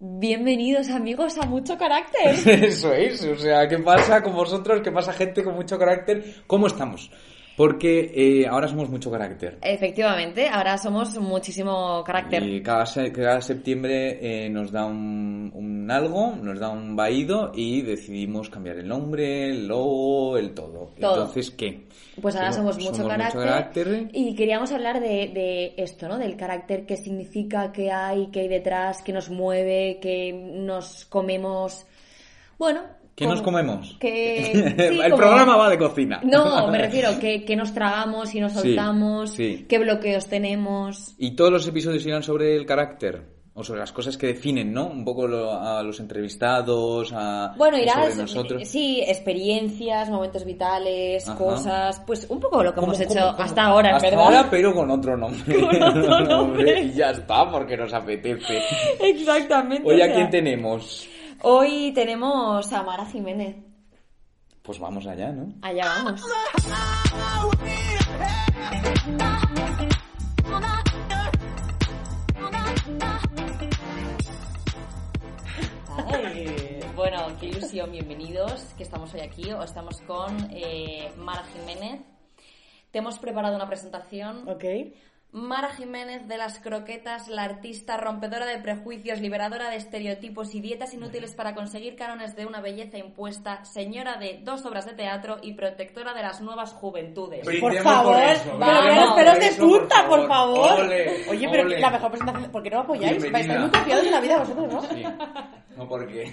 Bienvenidos amigos a Mucho Carácter. Eso es, o sea, ¿qué pasa con vosotros? ¿Qué pasa gente con mucho carácter? ¿Cómo estamos? Porque eh, ahora somos mucho carácter. Efectivamente, ahora somos muchísimo carácter. Y cada, se- cada septiembre eh, nos da un, un algo, nos da un vaído y decidimos cambiar el nombre, el logo, el todo. Todo. Entonces, ¿qué? Pues ahora somos, mucho, carácter, carácter. y queríamos hablar de, de esto, ¿no? Del carácter, qué significa, qué hay, qué hay detrás, qué nos mueve, qué nos comemos. Bueno. ¿Qué nos comemos? Que, sí, el como- programa va de cocina. No, me refiero que, que nos tragamos y nos soltamos, sí. qué bloqueos tenemos. Y todos los episodios irán sobre el carácter. O sobre las cosas que definen, ¿no? Un poco lo- a los entrevistados, a Bueno, irás, sobre nosotros. sí, experiencias, momentos vitales, Ajá. cosas, pues un poco lo que ¿Cómo, hemos cómo, hecho cómo? hasta ahora, en Hasta verdad. ahora, pero con otro nombre. Con otro nombre. Y ya está, porque nos apetece. Exactamente. Hoy o a sea, quién tenemos. Hoy tenemos a Mara Jiménez. Pues vamos allá, ¿no? Allá vamos. Ay, bueno, qué ilusión, bienvenidos, que estamos hoy aquí. O estamos con eh, Mara Jiménez. Te hemos preparado una presentación. Ok. Mara Jiménez de las croquetas, la artista rompedora de prejuicios, liberadora de estereotipos y dietas inútiles para conseguir cánones de una belleza impuesta, señora de dos obras de teatro y protectora de las nuevas juventudes. Por favor, pero pelos de punta, por favor. Ole, Oye, pero ole. la mejor presentación, ¿por qué no me apoyáis? Bienvenida. Estáis muy confiados en la vida vosotros, ¿no? Sí. No, porque.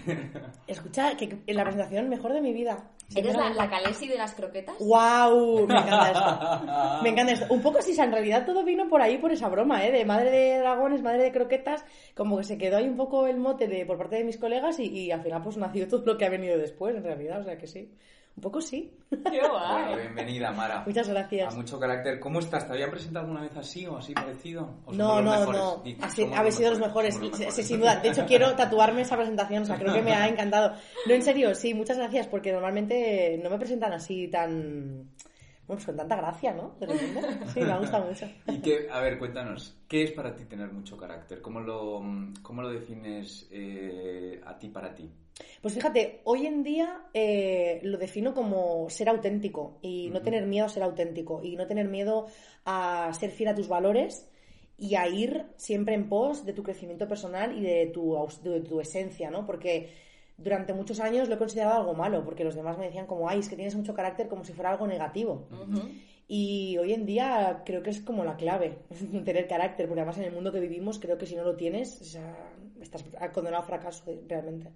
Escucha, que en la presentación mejor de mi vida. ¿Eres la, la Calesi de las croquetas? ¡Wow! Me encanta esto. Me encanta esto. Un poco si en realidad todo vino por ahí, por esa broma, ¿eh? De madre de dragones, madre de croquetas, como que se quedó ahí un poco el mote de por parte de mis colegas y, y al final pues nació todo lo que ha venido después, en realidad, o sea que sí. Un poco sí. ¡Qué Bueno, bienvenida, Mara. Muchas gracias. A mucho carácter. ¿Cómo estás? ¿Te habían presentado alguna vez así o así parecido? ¿O No, no, mejores? no. Así, habéis sido los mejores. los Sí, mejores. sin duda. De hecho, quiero tatuarme esa presentación. O sea, creo que me ha encantado. No, en serio, sí, muchas gracias, porque normalmente no me presentan así tan. Bueno, con tanta gracia, ¿no? De repente. Sí, me ha gustado mucho. Y que, a ver, cuéntanos, ¿qué es para ti tener mucho carácter? ¿Cómo lo, cómo lo defines eh, a ti para ti? Pues fíjate, hoy en día eh, lo defino como ser auténtico y no tener miedo a ser auténtico y no tener miedo a ser fiel a tus valores y a ir siempre en pos de tu crecimiento personal y de tu, de tu esencia, ¿no? Porque durante muchos años lo he considerado algo malo, porque los demás me decían como, ay, es que tienes mucho carácter como si fuera algo negativo. Y hoy en día creo que es como la clave, tener carácter, porque además en el mundo que vivimos creo que si no lo tienes, o sea, estás condenado a fracaso realmente.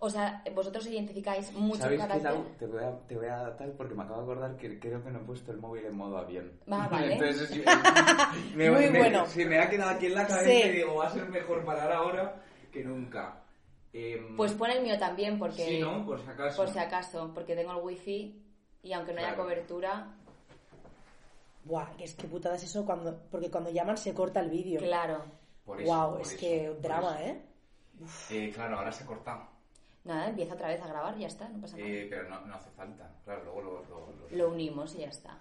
O sea, vosotros identificáis mucho ¿Sabes qué carácter. tal? Te voy, a, te voy a tal porque me acabo de acordar que creo que no he puesto el móvil en modo avión. Ah, vale. Entonces, sí, me, Muy me- bueno. sí, me ha quedado aquí en la cabeza Sí. y digo, va a ser mejor parar ahora que nunca. Em, Pues pon el mío también, porque. Sí, ¿no? Por si acaso. Por si acaso, porque tengo el wifi y aunque no haya cobertura, Buah, que es que putada es eso cuando, porque cuando llaman se corta el vídeo. claro. Por eso, Wow, por es eso, que por drama. ¿eh? Eh, claro, ahora se ha cortado. Nada, empieza otra vez a grabar y ya está, no pasa nada. Eh, pero no, no hace falta. Claro, luego lo, lo- lo- Lo unimos y ya está.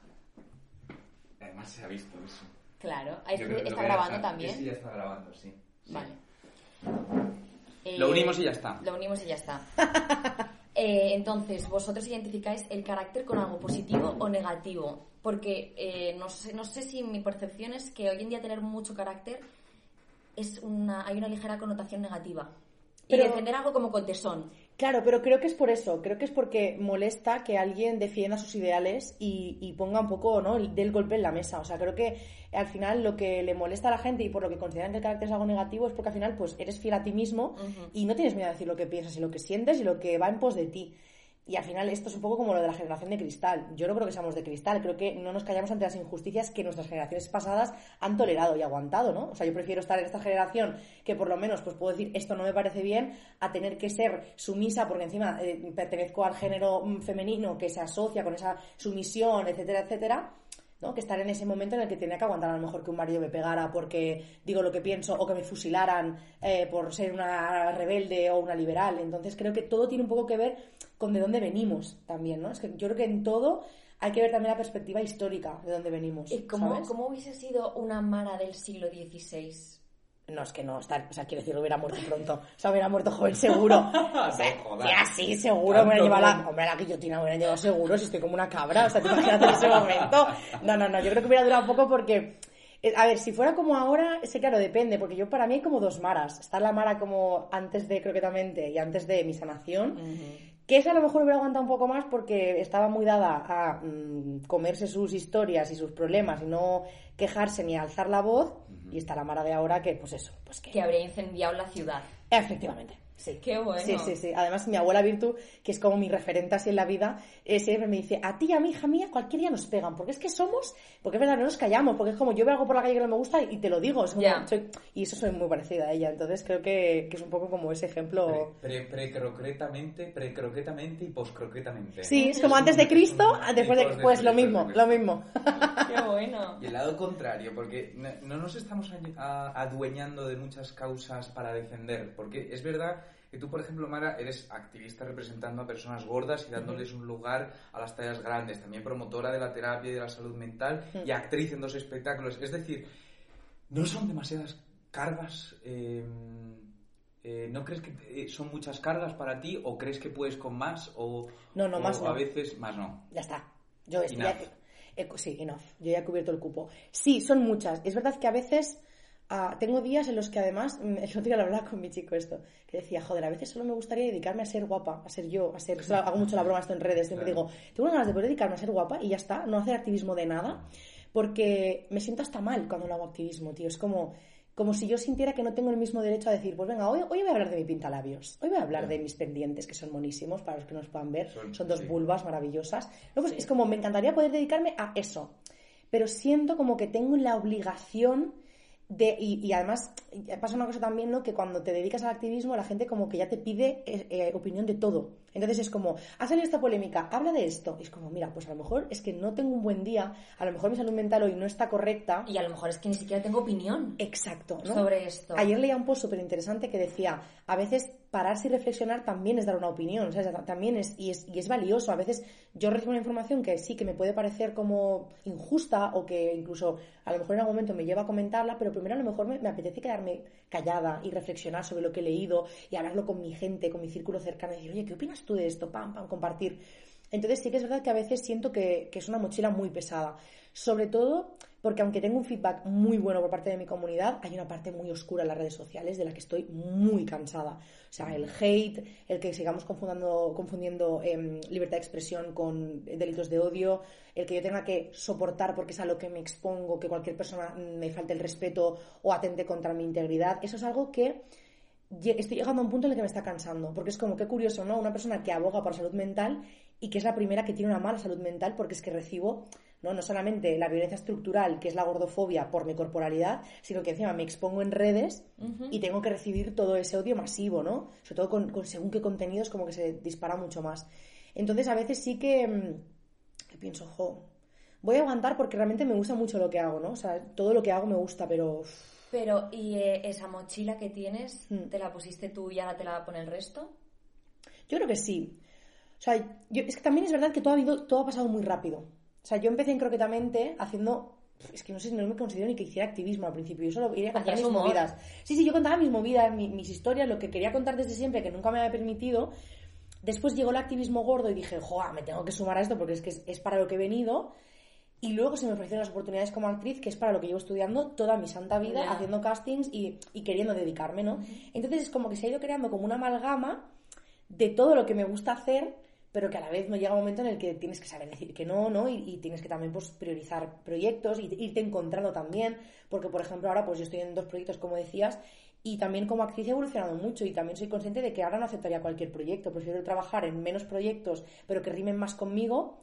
Además se ha visto eso. Claro. Ahí está, grabando también. Sí, ya está grabando, sí. Sí. Eh, Lo unimos y ya está. Lo unimos y ya está. Eh, entonces, vosotros identificáis el carácter con algo positivo o negativo. Porque eh, no, sé, no sé si mi percepción es que hoy en día tener mucho carácter es una, hay una ligera connotación negativa. Y defender algo como con tesón. Claro, pero creo que es por eso. Creo que es porque molesta que alguien defienda sus ideales y, y ponga un poco, ¿no? el- del golpe en la mesa. O sea, creo que al final lo que le molesta a la gente y por lo que consideran que el carácter es algo negativo es porque al final, pues, eres fiel a ti mismo y no tienes miedo a decir lo que piensas y lo que sientes y lo que va en pos de ti. Y al final esto es un poco como lo de la generación de cristal. Yo no creo que seamos de cristal, creo que no nos callamos ante las injusticias que nuestras generaciones pasadas han tolerado y aguantado, ¿no? O sea, yo prefiero estar en esta generación que por lo menos pues puedo decir esto no me parece bien a tener que ser sumisa porque encima eh, pertenezco al género mm, femenino que se asocia con esa sumisión, etcétera, etcétera. ¿No? Que estar en ese momento en el que tenía que aguantar a lo mejor que un marido me pegara porque digo lo que pienso o que me fusilaran eh, por ser una rebelde o una liberal. Entonces creo que todo tiene un poco que ver con de dónde venimos también, ¿no? Es que yo creo que en todo hay que ver también la perspectiva histórica de dónde venimos. ¿Y cómo hubiese sido una Mara del siglo XVI? No, es que no, está, o sea, quiero decir, hubiera muerto pronto. O sea, hubiera muerto joven seguro. O sea, jodas. ya sí, seguro me hubiera llevado la, hombre, la guillotina me hubiera llevado seguro si estoy como una cabra. O sea, te imagínate en ese momento. No, no, no, yo creo que hubiera durado poco porque, eh, a ver, si fuera como ahora, ese claro, depende, porque yo para mí hay como dos maras. Está la mara como antes de croquetamente y antes de mi sanación. Que esa a lo mejor hubiera aguantado un poco más porque estaba muy dada a mm, comerse sus historias y sus problemas y no quejarse ni alzar la voz. Y está la Mara de ahora que, pues eso, pues que... Que habría incendiado la ciudad. Efectivamente, sí. Qué bueno. Sí, sí, sí. Además, mi abuela Virtu, que es como mi referente así en la vida, eh, siempre me dice, a ti y a mi hija mía cualquier día nos pegan, porque es que somos, porque es verdad, no nos callamos, porque es como yo veo algo por la calle que no me gusta y te lo digo. es como- Ya. soy- y eso soy muy parecida a ella, entonces creo que, que es un poco como ese ejemplo... Pre- pre- Precroquetamente, precroquetamente y poscroquetamente. Sí, es como antes de Cristo, después de... Pues lo mismo, lo mismo. Qué bueno. Y el lado contrario, porque no, no nos estamos adueñando de muchas causas para defender, porque es verdad que tú, por ejemplo, Mara, eres activista representando a personas gordas y dándoles un lugar a las tallas grandes, también promotora de la terapia y de la salud mental y actriz en dos espectáculos. Es decir, ¿no son demasiadas cargas? Eh, eh, ¿No crees que eh, son muchas cargas para ti o crees que puedes con más? O, No, no, o más no. A veces más no. Ya está. Yo estoy ya- eh, sí, enough. Yo ya he cubierto el cupo. Sí, son muchas. Es verdad que a veces ah, tengo días en los que además, mm, el otro día lo hablaba con mi chico esto, que decía, joder, a veces solo me gustaría dedicarme a ser guapa, a ser yo, a ser... o sea, hago mucho la broma esto en redes, siempre Claro. digo, tengo ganas de poder dedicarme a ser guapa y ya está, no hacer activismo de nada, porque me siento hasta mal cuando no hago activismo, tío. Es como... Como si yo sintiera que no tengo el mismo derecho a decir, pues venga, hoy, hoy voy a hablar de mi pintalabios, hoy voy a hablar de mis pendientes, que son monísimos, para los que nos puedan ver, Son- son dos sí. vulvas maravillosas. No, pues es como, me encantaría poder dedicarme a eso, pero siento como que tengo la obligación de, y, y además pasa una cosa también, ¿no? Que cuando te dedicas al activismo, la gente como que ya te pide eh, eh, opinión de todo. Entonces es como, ha salido esta polémica, habla de esto. Y es como, mira, pues a lo mejor es que no tengo un buen día, a lo mejor mi salud mental hoy no está correcta. Y a lo mejor es que ni siquiera tengo opinión Exacto, ¿no? sobre esto. Ayer leía un post súper interesante que decía, a veces pararse y reflexionar también es dar una opinión, también es y, es, y es valioso. A veces yo recibo una información que sí, que me puede parecer como injusta o que incluso a lo mejor en algún momento me lleva a comentarla, pero primero a lo mejor me, apetece quedarme callada y reflexionar sobre lo que he leído y hablarlo con mi gente, con mi círculo cercano y decir, oye, ¿qué opinas tú de esto? Pam, pam, compartir. Entonces sí que es verdad que a veces siento que es una mochila muy pesada. Sobre todo porque aunque tengo un feedback muy bueno por parte de mi comunidad, hay una parte muy oscura en las redes sociales de la que estoy muy cansada. O sea, el hate, el que sigamos confundiendo, em, libertad de expresión con delitos de odio, el que yo tenga que soportar porque es a lo que me expongo, que cualquier persona me falte el respeto o atente contra mi integridad, eso es algo que estoy llegando a un punto en el que me está cansando, porque es como que curioso, ¿no? Una persona que aboga por salud mental y que es la primera que tiene una mala salud mental porque es que recibo no, no solamente la violencia estructural, que es la gordofobia por mi corporalidad, sino que encima me expongo en redes y tengo que recibir todo ese odio masivo, ¿no? Sobre todo con, con según qué contenidos como que se dispara mucho más. Entonces a veces sí que, mm, que pienso, jo, voy a aguantar porque realmente me gusta mucho lo que hago, ¿no? O sea, todo lo que hago me gusta, pero... Pero, ¿y eh, esa mochila que tienes, Mm. te la pusiste tú y ahora te la va a poner el resto? Yo creo que sí. O sea, yo, es que también es verdad que todo ha, habido, todo ha pasado muy rápido. O sea, yo empecé en croquetamente haciendo. Es que no sé, no me considero ni que hiciera activismo al principio. Yo solo iría a contar mis humor. movidas. Sí, sí, yo contaba mis movidas, mi- mis historias, lo que quería contar desde siempre, que nunca me había permitido. Después llegó el activismo gordo y dije, joa, me tengo que sumar a esto porque es que es, es para lo que he venido. Y luego se me ofrecieron las oportunidades como actriz, que es para lo que llevo estudiando toda mi santa vida, haciendo castings y, y queriendo dedicarme, ¿no? Entonces es como que se ha ido creando como una amalgama de todo lo que me gusta hacer, pero que a la vez no llega un momento en el que tienes que saber decir que no, ¿no? Y, y tienes que también pues, priorizar proyectos y irte encontrando también, porque por ejemplo ahora pues yo estoy en dos proyectos como decías y también como actriz he evolucionado mucho y también soy consciente de que ahora no aceptaría cualquier proyecto, prefiero trabajar en menos proyectos, pero que rimen más conmigo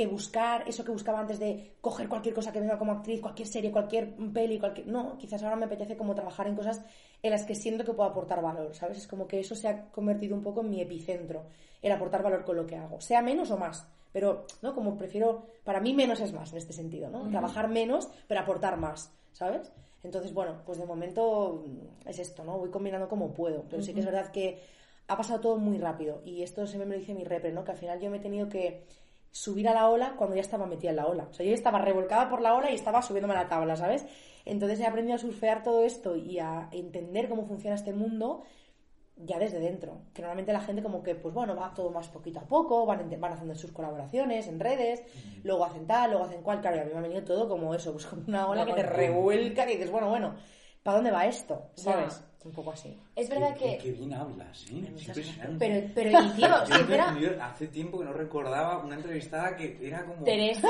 que buscar eso que buscaba antes de coger cualquier cosa que venga como actriz, cualquier serie, cualquier peli, cualquier... No, quizás ahora me apetece como trabajar en cosas en las que siento que puedo aportar valor, ¿sabes? Es como que eso se ha convertido un poco en mi epicentro, el aportar valor con lo que hago, sea menos o más, pero, ¿no? Como prefiero, para mí menos es más en este sentido, ¿no? Trabajar menos, pero aportar más, ¿sabes? Entonces, bueno, pues de momento mm, es esto, ¿no? Voy combinando como puedo, pero sí que es verdad que ha pasado todo muy rápido y esto siempre me lo dice mi repre, ¿no? Que al final yo me he tenido que subir a la ola cuando ya estaba metida en la ola. O sea, yo estaba revolcada por la ola y estaba subiéndome a la tabla, ¿sabes? Entonces he aprendido a surfear todo esto y a entender cómo funciona este mundo ya desde dentro. Que normalmente la gente como que, pues bueno, va todo más poquito a poco, van, van haciendo sus colaboraciones en redes, luego hacen tal, luego hacen cual. Claro, y a mí me ha venido todo como eso, pues como una ola que te revuelca y dices, bueno, bueno, ¿para dónde va esto? ¿Sabes? Un poco así. Es verdad que... Qué bien hablas, ¿eh? Es impresionante. Pero, pero y, tío, Yo, si fuera- yo hace tiempo que no recordaba una entrevistada que era como... Teresa,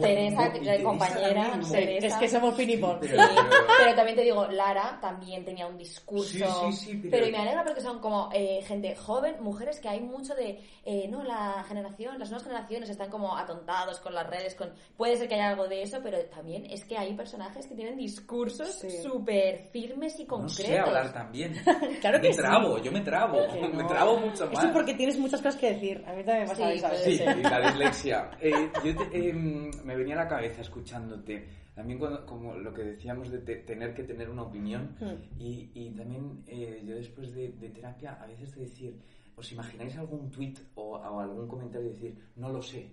Teresa, que- compañera, Teresa. Es que somos finipón. Pero- también te digo, Lara también tenía un discurso. Sí, sí, sí, pero- y me alegra porque son como eh, gente joven, mujeres que hay mucho de, eh, no, la generación, las nuevas generaciones están como atontados con las redes, con puede ser que haya algo de eso, pero también es que hay personajes que tienen discursos súper firmes y No concretos. sé hablar también. Claro que me sí. trabo, yo me trabo. Que Me no. trabo mucho más. Eso es porque tienes muchas cosas que decir. A mí también me pasa Sí, eso. puede Sí, ser. la dislexia. Eh, yo te- em, me venía a la cabeza escuchándote. También cuando, como lo que decíamos de te- tener que tener una opinión. Hmm. Y, y también eh, yo después de, de terapia, a veces de decir, ¿os imagináis algún tweet o, o algún comentario de decir, no lo sé?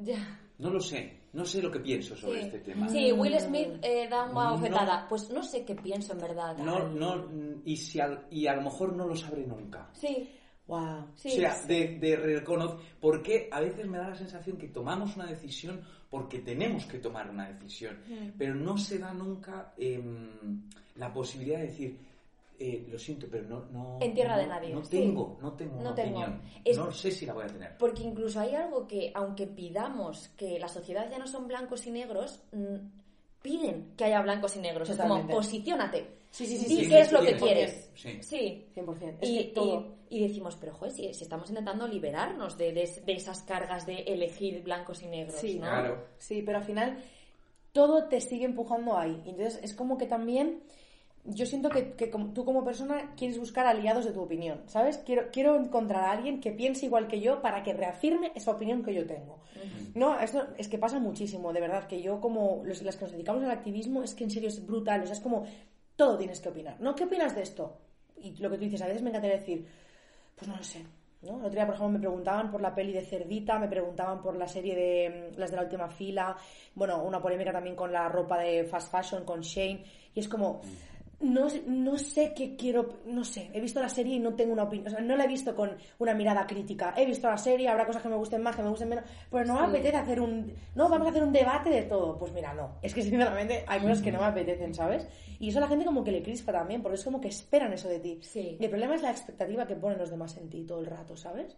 Ya. No lo sé. No sé lo que pienso sobre Sí. este tema. Sí, Will Smith eh, da una No. bofetada. Pues no sé qué pienso en verdad. No, no, y, si al- y a lo mejor no lo sabré nunca. Sí, Wow. sí. O sea, de, de reconocer. Porque a veces me da la sensación que tomamos una decisión porque tenemos que tomar una decisión. Mm. Pero no se da nunca em, la posibilidad de decir, eh, lo siento, pero no. no En tierra no- de nadie, No sí. tengo, no tengo No una tengo. opinión. Es- No sé si la voy a tener. Porque incluso hay algo que, aunque pidamos que la sociedad ya no son blancos y negros, mm, piden que haya blancos y negros. Es Totalmente. como, posiciónate. Sí, sí, sí, Di sí, qué sí, es lo que quieres. sí. Sí. 100%. Es Y, que todo. y- y decimos, pero joder, si, si estamos intentando liberarnos de, de- de esas cargas de elegir blancos y negros, Sí, ¿no? Claro. Sí, pero al final todo te sigue empujando ahí. Entonces es como que también yo siento que, que como- tú como persona quieres buscar aliados de tu opinión, ¿sabes? Quiero, quiero encontrar a alguien que piense igual que yo para que reafirme esa opinión que yo tengo. No, esto es que pasa muchísimo, de verdad, que yo como los, las que nos dedicamos al activismo es que en serio es brutal, o sea, es como todo tienes que opinar, ¿no? ¿Qué opinas de esto? Y lo que tú dices, a veces me encantaría decir, pues no lo sé. ¿no? El otro día, por ejemplo, me preguntaban por la peli de Cerdita, me preguntaban por la serie de mm, las de la última fila, bueno, una polémica también con la ropa de fast fashion, con Shane, y es como, no, no sé qué quiero, no sé, he visto la serie y no tengo una opinión, o sea, no la he visto con una mirada crítica, he visto la serie, habrá cosas que me gusten más, que me gusten menos, pero no me apetece hacer un, no, vamos a hacer un debate de todo, pues mira, no, es que sinceramente hay cosas que no me apetecen, ¿sabes? Y eso a la gente como que le crispa también, porque es como que esperan eso de ti. Sí. Y el problema es la expectativa que ponen los demás en ti todo el rato, ¿sabes?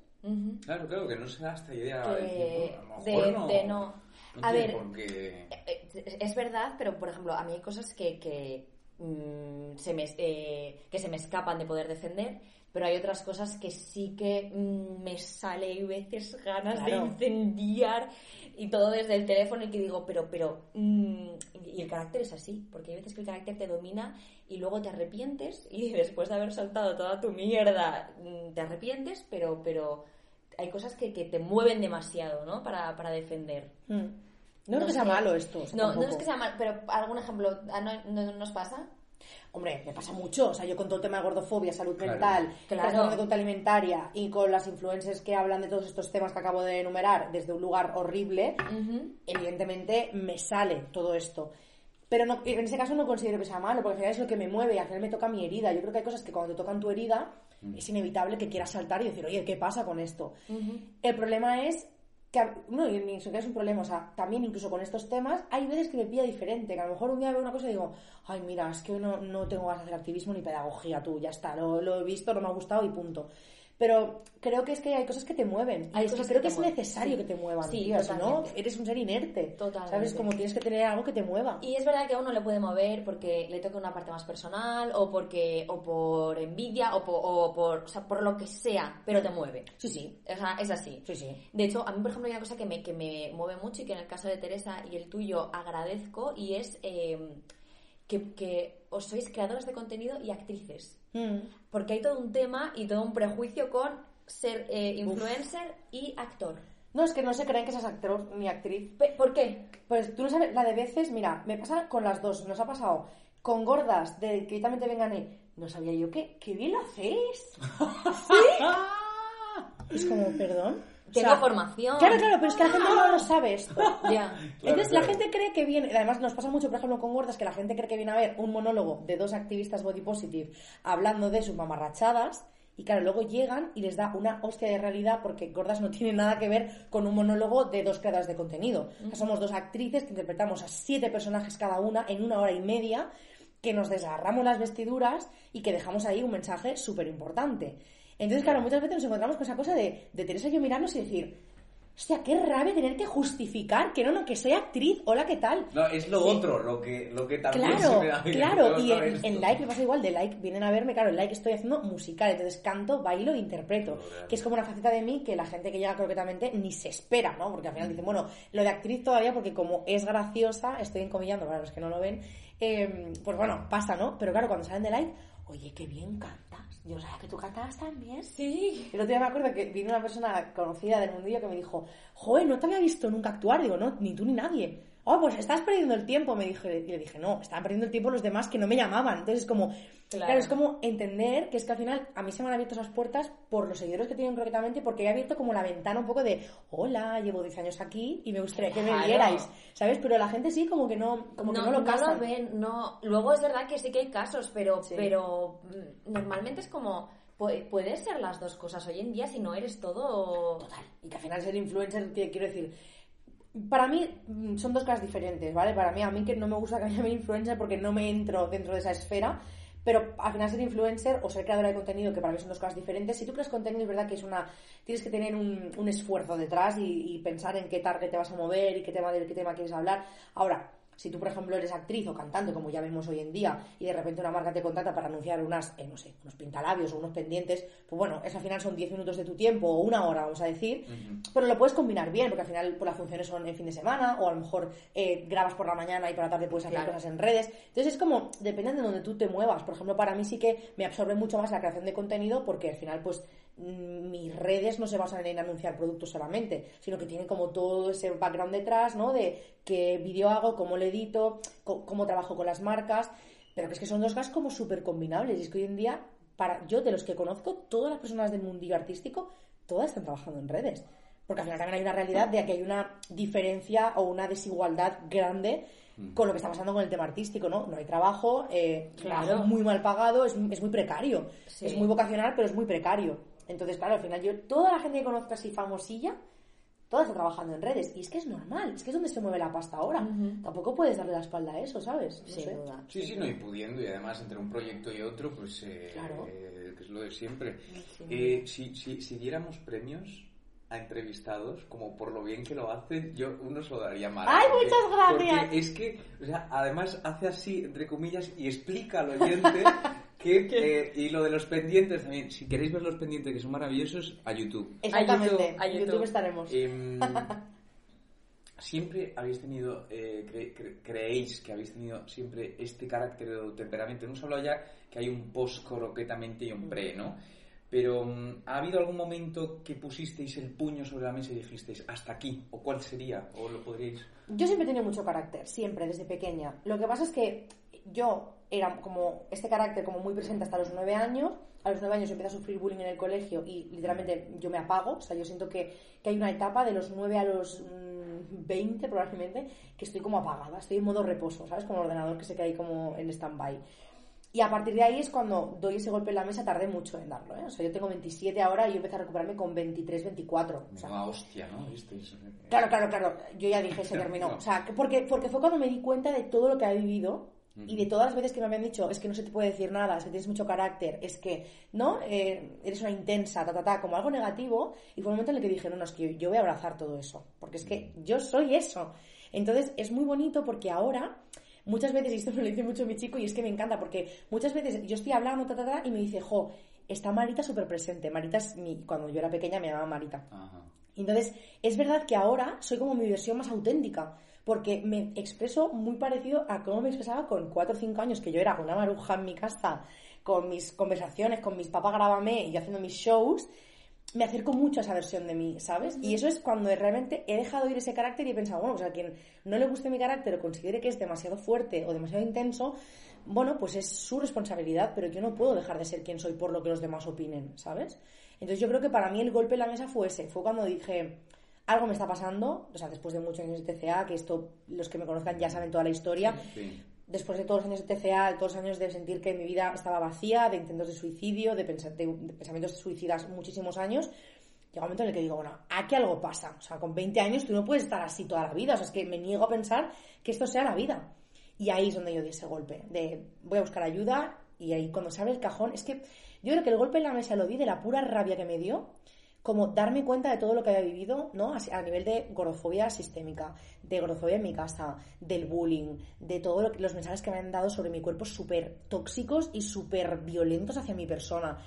Claro, claro, que no se da esta idea Que- de, no, de no. no A ver, por qué- Eh, Es verdad, pero por ejemplo, a mí hay cosas que, que, mm, se, me, eh, que se me escapan de poder defender, pero hay otras cosas que sí que mm, me sale y veces ganas Claro. de incendiar y todo desde el teléfono y que digo, pero, pero, mm, y el carácter es así, porque hay veces que el carácter te domina y luego te arrepientes y después de haber soltado toda tu mierda mm, te arrepientes, pero, pero hay cosas que, que te mueven demasiado, ¿no? Para, para defender. Mm. No, es No que sea malo esto. o sea, No, no es que sea mal, pero algún ejemplo, ¿a ¿no, no- no nos pasa? Hombre, me pasa mucho. O sea, yo con todo el tema de gordofobia, salud Claro. mental, Claro. de conducta alimentaria y con las influencers que hablan de todos estos temas que acabo de enumerar desde un lugar horrible, evidentemente me sale todo esto. Pero no, en ese caso no considero que sea malo, porque al final es lo que me mueve y al final me toca mi herida. Yo creo que hay cosas que cuando te tocan tu herida es inevitable que quieras saltar y decir, oye, ¿qué pasa con esto? El problema es que, no, ni siquiera es un problema, o sea, también incluso con estos temas hay veces que me pilla diferente, que a lo mejor un día veo una cosa y digo, ay, mira, es que no, no tengo ganas de hacer activismo ni pedagogía, tú, ya está, lo, lo he visto, no me ha gustado y punto. Pero creo que es que hay cosas que te mueven. Hay cosas creo que que, es mueven, necesario sí. que te muevan, Sí, si no, eres un ser inerte. Totalmente. ¿Sabes? Como tienes que tener algo que te mueva. Y es verdad que a uno le puede mover porque le toca una parte más personal o porque o por envidia o por, o por, o sea, por lo que sea, pero te mueve. Sí, sí, O sea, es así. sí, sí. De hecho, a mí, por ejemplo, hay una cosa que me, que me mueve mucho y que en el caso de Teresa y el tuyo agradezco y es eh, que, que os sois creadoras de contenido y actrices. Mm. Porque hay todo un tema y todo un prejuicio con ser eh, influencer y actor. No, es que no se creen que seas actor ni actriz. ¿Por qué? Pues tú no sabes, la de veces, mira, me pasa con las dos, nos ha pasado con gordas, de que también te vengan y no sabía yo qué, qué bien lo hacéis. ¿Sí? es como, perdón. Tengo sea, formación. Claro, claro, pero es que la gente no lo sabe esto. Ya. Entonces claro. la gente cree que viene, además nos pasa mucho, por ejemplo, con gordas, que la gente cree que viene a ver un monólogo de dos activistas body positive hablando de sus mamarrachadas. Y claro, luego llegan y les da una hostia de realidad porque Gordas no tiene nada que ver con un monólogo de dos creadoras de contenido. O sea, somos dos actrices que interpretamos a siete personajes cada una en una hora y media, que nos desgarramos las vestiduras y que dejamos ahí un mensaje súper importante. Entonces, claro, muchas veces nos encontramos con esa cosa de, de Teresa y yo mirarnos y decir, hostia, qué rabia tener que justificar que no, no, que soy actriz, hola, ¿qué tal? No, es lo Sí. otro, lo que, lo que también Claro, se me da claro, y en, en Like me pasa igual, de Like vienen a verme, claro, en Like estoy haciendo musical, entonces canto, bailo e interpreto, que es como una faceta de mí que la gente que llega croquetamente ni se espera, ¿no? Porque al final dicen, bueno, lo de actriz todavía, porque como es graciosa, estoy encomillando para los que no lo ven, eh, pues bueno, pasa, ¿no? Pero claro, cuando salen de Like, oye, qué bien cantas, yo sabía que tú cantabas también. Sí. El otro día me acuerdo que vino una persona conocida del mundillo que me dijo, joder, no te había visto nunca actuar. Digo, no, ni tú ni nadie. Oh, pues estás perdiendo el tiempo, me dijo. Y le dije, no, estaban perdiendo el tiempo los demás que no me llamaban. Entonces es como, claro. Claro. es como entender que es que al final a mí se me han abierto esas puertas por los seguidores que tienen croquetamente porque he abierto como la ventana un poco de, hola, llevo 10 años aquí y me gustaría que me vierais, ¿sabes? Pero la gente sí como que no, como que no lo casan. ven, no. Luego es verdad que sí que hay casos, pero, Sí. pero mm, normalmente es como. pu- Puedes ser las dos cosas hoy en día si no eres todo. Total. Y que al final ser influencer, quiero decir, para mí mm, son dos cosas diferentes, ¿vale? Para mí, a mí que no me gusta que me llamen influencer porque no me entro dentro de esa esfera, pero al final ser influencer o ser creadora de contenido, que para mí son dos cosas diferentes, si tú creas contenido es verdad que es una, tienes que tener un, un esfuerzo detrás y, y pensar en qué target te vas a mover y qué tema, de qué tema quieres hablar. Ahora, si tú, por ejemplo, eres actriz o cantante, como ya vemos hoy en día, y de repente una marca te contrata para anunciar unas, eh, no sé, unos pintalabios o unos pendientes, pues bueno, eso al final son 10 minutos de tu tiempo o una hora, vamos a decir, pero lo puedes combinar bien, porque al final pues, las funciones son en fin de semana, o a lo mejor eh, grabas por la mañana y por la tarde puedes hacer Claro. cosas en redes. Entonces es como, depende de donde tú te muevas. Por ejemplo, para mí sí que me absorbe mucho más la creación de contenido, porque al final, pues, mis redes no se basan en anunciar productos solamente, sino que tienen como todo ese background detrás, ¿no? De qué vídeo hago, cómo lo edito, cómo trabajo con las marcas, pero que es que son dos cosas como súper combinables. Y es que hoy en día, para yo de los que conozco, todas las personas del mundillo artístico, todas están trabajando en redes. Porque al final también hay una realidad de que hay una diferencia o una desigualdad grande con lo que está pasando con el tema artístico, ¿no? No hay trabajo, eh, Claro. muy mal pagado, es, es muy precario. Sí. Es muy vocacional, pero es muy precario. Entonces, claro, al final yo, toda la gente que conozco así famosilla, toda está trabajando en redes. Y es que es normal, es que es donde se mueve la pasta ahora. Tampoco puedes darle la espalda a eso, ¿sabes? No Sin sé. duda. Sí, sí, no, y pudiendo, y además entre un proyecto y otro, pues eh, Claro. eh, que es lo de siempre. Sí. Eh, si, si, si diéramos premios a entrevistados, como por lo bien que lo hacen, yo uno se lo daría mal. ¡Ay, muchas gracias! Porque es que, o sea, además hace así, entre comillas, y explica al oyente que, eh, y lo de los pendientes también, si queréis ver los pendientes que son maravillosos, a YouTube. Exactamente, A YouTube. YouTube estaremos. Em, siempre habéis tenido, eh, cre- cre- creéis que habéis tenido siempre este carácter o temperamento. No solo ya que hay un post croquetamente y un pre, ¿no? Pero mm, ¿ha habido algún momento que pusisteis el puño sobre la mesa y dijisteis hasta aquí? ¿O cuál sería? ¿O lo podríais...? Yo siempre he tenido mucho carácter, siempre, desde pequeña. Lo que pasa es que yo era como este carácter como muy presente hasta los nueve años. A los nueve años empiezo a sufrir bullying en el colegio y literalmente yo me apago. O sea, yo siento que, que hay una etapa de los nueve a los mm, 20 probablemente que estoy como apagada, estoy en modo reposo, ¿sabes? Como el ordenador que se queda ahí como en stand-by. Y a partir de ahí es cuando doy ese golpe en la mesa, tardé mucho en darlo, ¿eh? O sea, yo tengo 27 ahora y yo empecé a recuperarme con 23, 24. O sea, Una hostia, ¿no? ¿Visteis? Claro, claro, claro. Yo ya dije, se terminó. O sea, que porque, porque fue cuando me di cuenta de todo lo que había vivido y de todas las veces que me habían dicho, es que no se te puede decir nada, es que tienes mucho carácter, es que, ¿no? Eh, eres una intensa, ta, ta, ta, como algo negativo. Y fue un momento en el que dije, no, no, es que yo voy a abrazar todo eso. Porque es que yo soy eso. Entonces, es muy bonito porque ahora muchas veces, y esto me lo dice mucho mi chico, y es que me encanta, porque muchas veces yo estoy hablando, ta, ta, ta, y me dice, jo, está Marita súper presente. Marita es mi, cuando yo era pequeña me llamaba Marita. Ajá. Entonces, es verdad que ahora soy como mi versión más auténtica, porque me expreso muy parecido a cómo me expresaba con 4 o 5 años, que yo era una maruja en mi casa, con mis conversaciones, con mis papás grábame y yo haciendo mis shows. Me acerco mucho a esa versión de mí, ¿sabes? Y eso es cuando realmente he dejado ir ese carácter y he pensado, bueno, pues a quien no le guste mi carácter o considere que es demasiado fuerte o demasiado intenso, bueno, pues es su responsabilidad, pero yo no puedo dejar de ser quien soy por lo que los demás opinen, ¿sabes? Entonces yo creo que para mí el golpe en la mesa fue ese, fue cuando dije, algo me está pasando, o sea, después de muchos años de TCA, que esto los que me conozcan ya saben toda la historia, Sí. después de todos los años de TCA, todos los años de sentir que mi vida estaba vacía, de intentos de suicidio, de, pensa- de- de pensamientos suicidas muchísimos años, llega un momento en el que digo, bueno, aquí algo pasa. O sea, con 20 años tú no puedes estar así toda la vida. O sea, es que me niego a pensar que esto sea la vida. Y ahí es donde yo di ese golpe, de voy a buscar ayuda y ahí cuando se abre el cajón, es que yo creo que el golpe en la mesa lo di de la pura rabia que me dio, como darme cuenta de todo lo que había vivido, ¿no? A nivel de gordofobia sistémica, de gordofobia en mi casa, del bullying, de todos los mensajes que me han dado sobre mi cuerpo súper tóxicos y súper violentos hacia mi persona.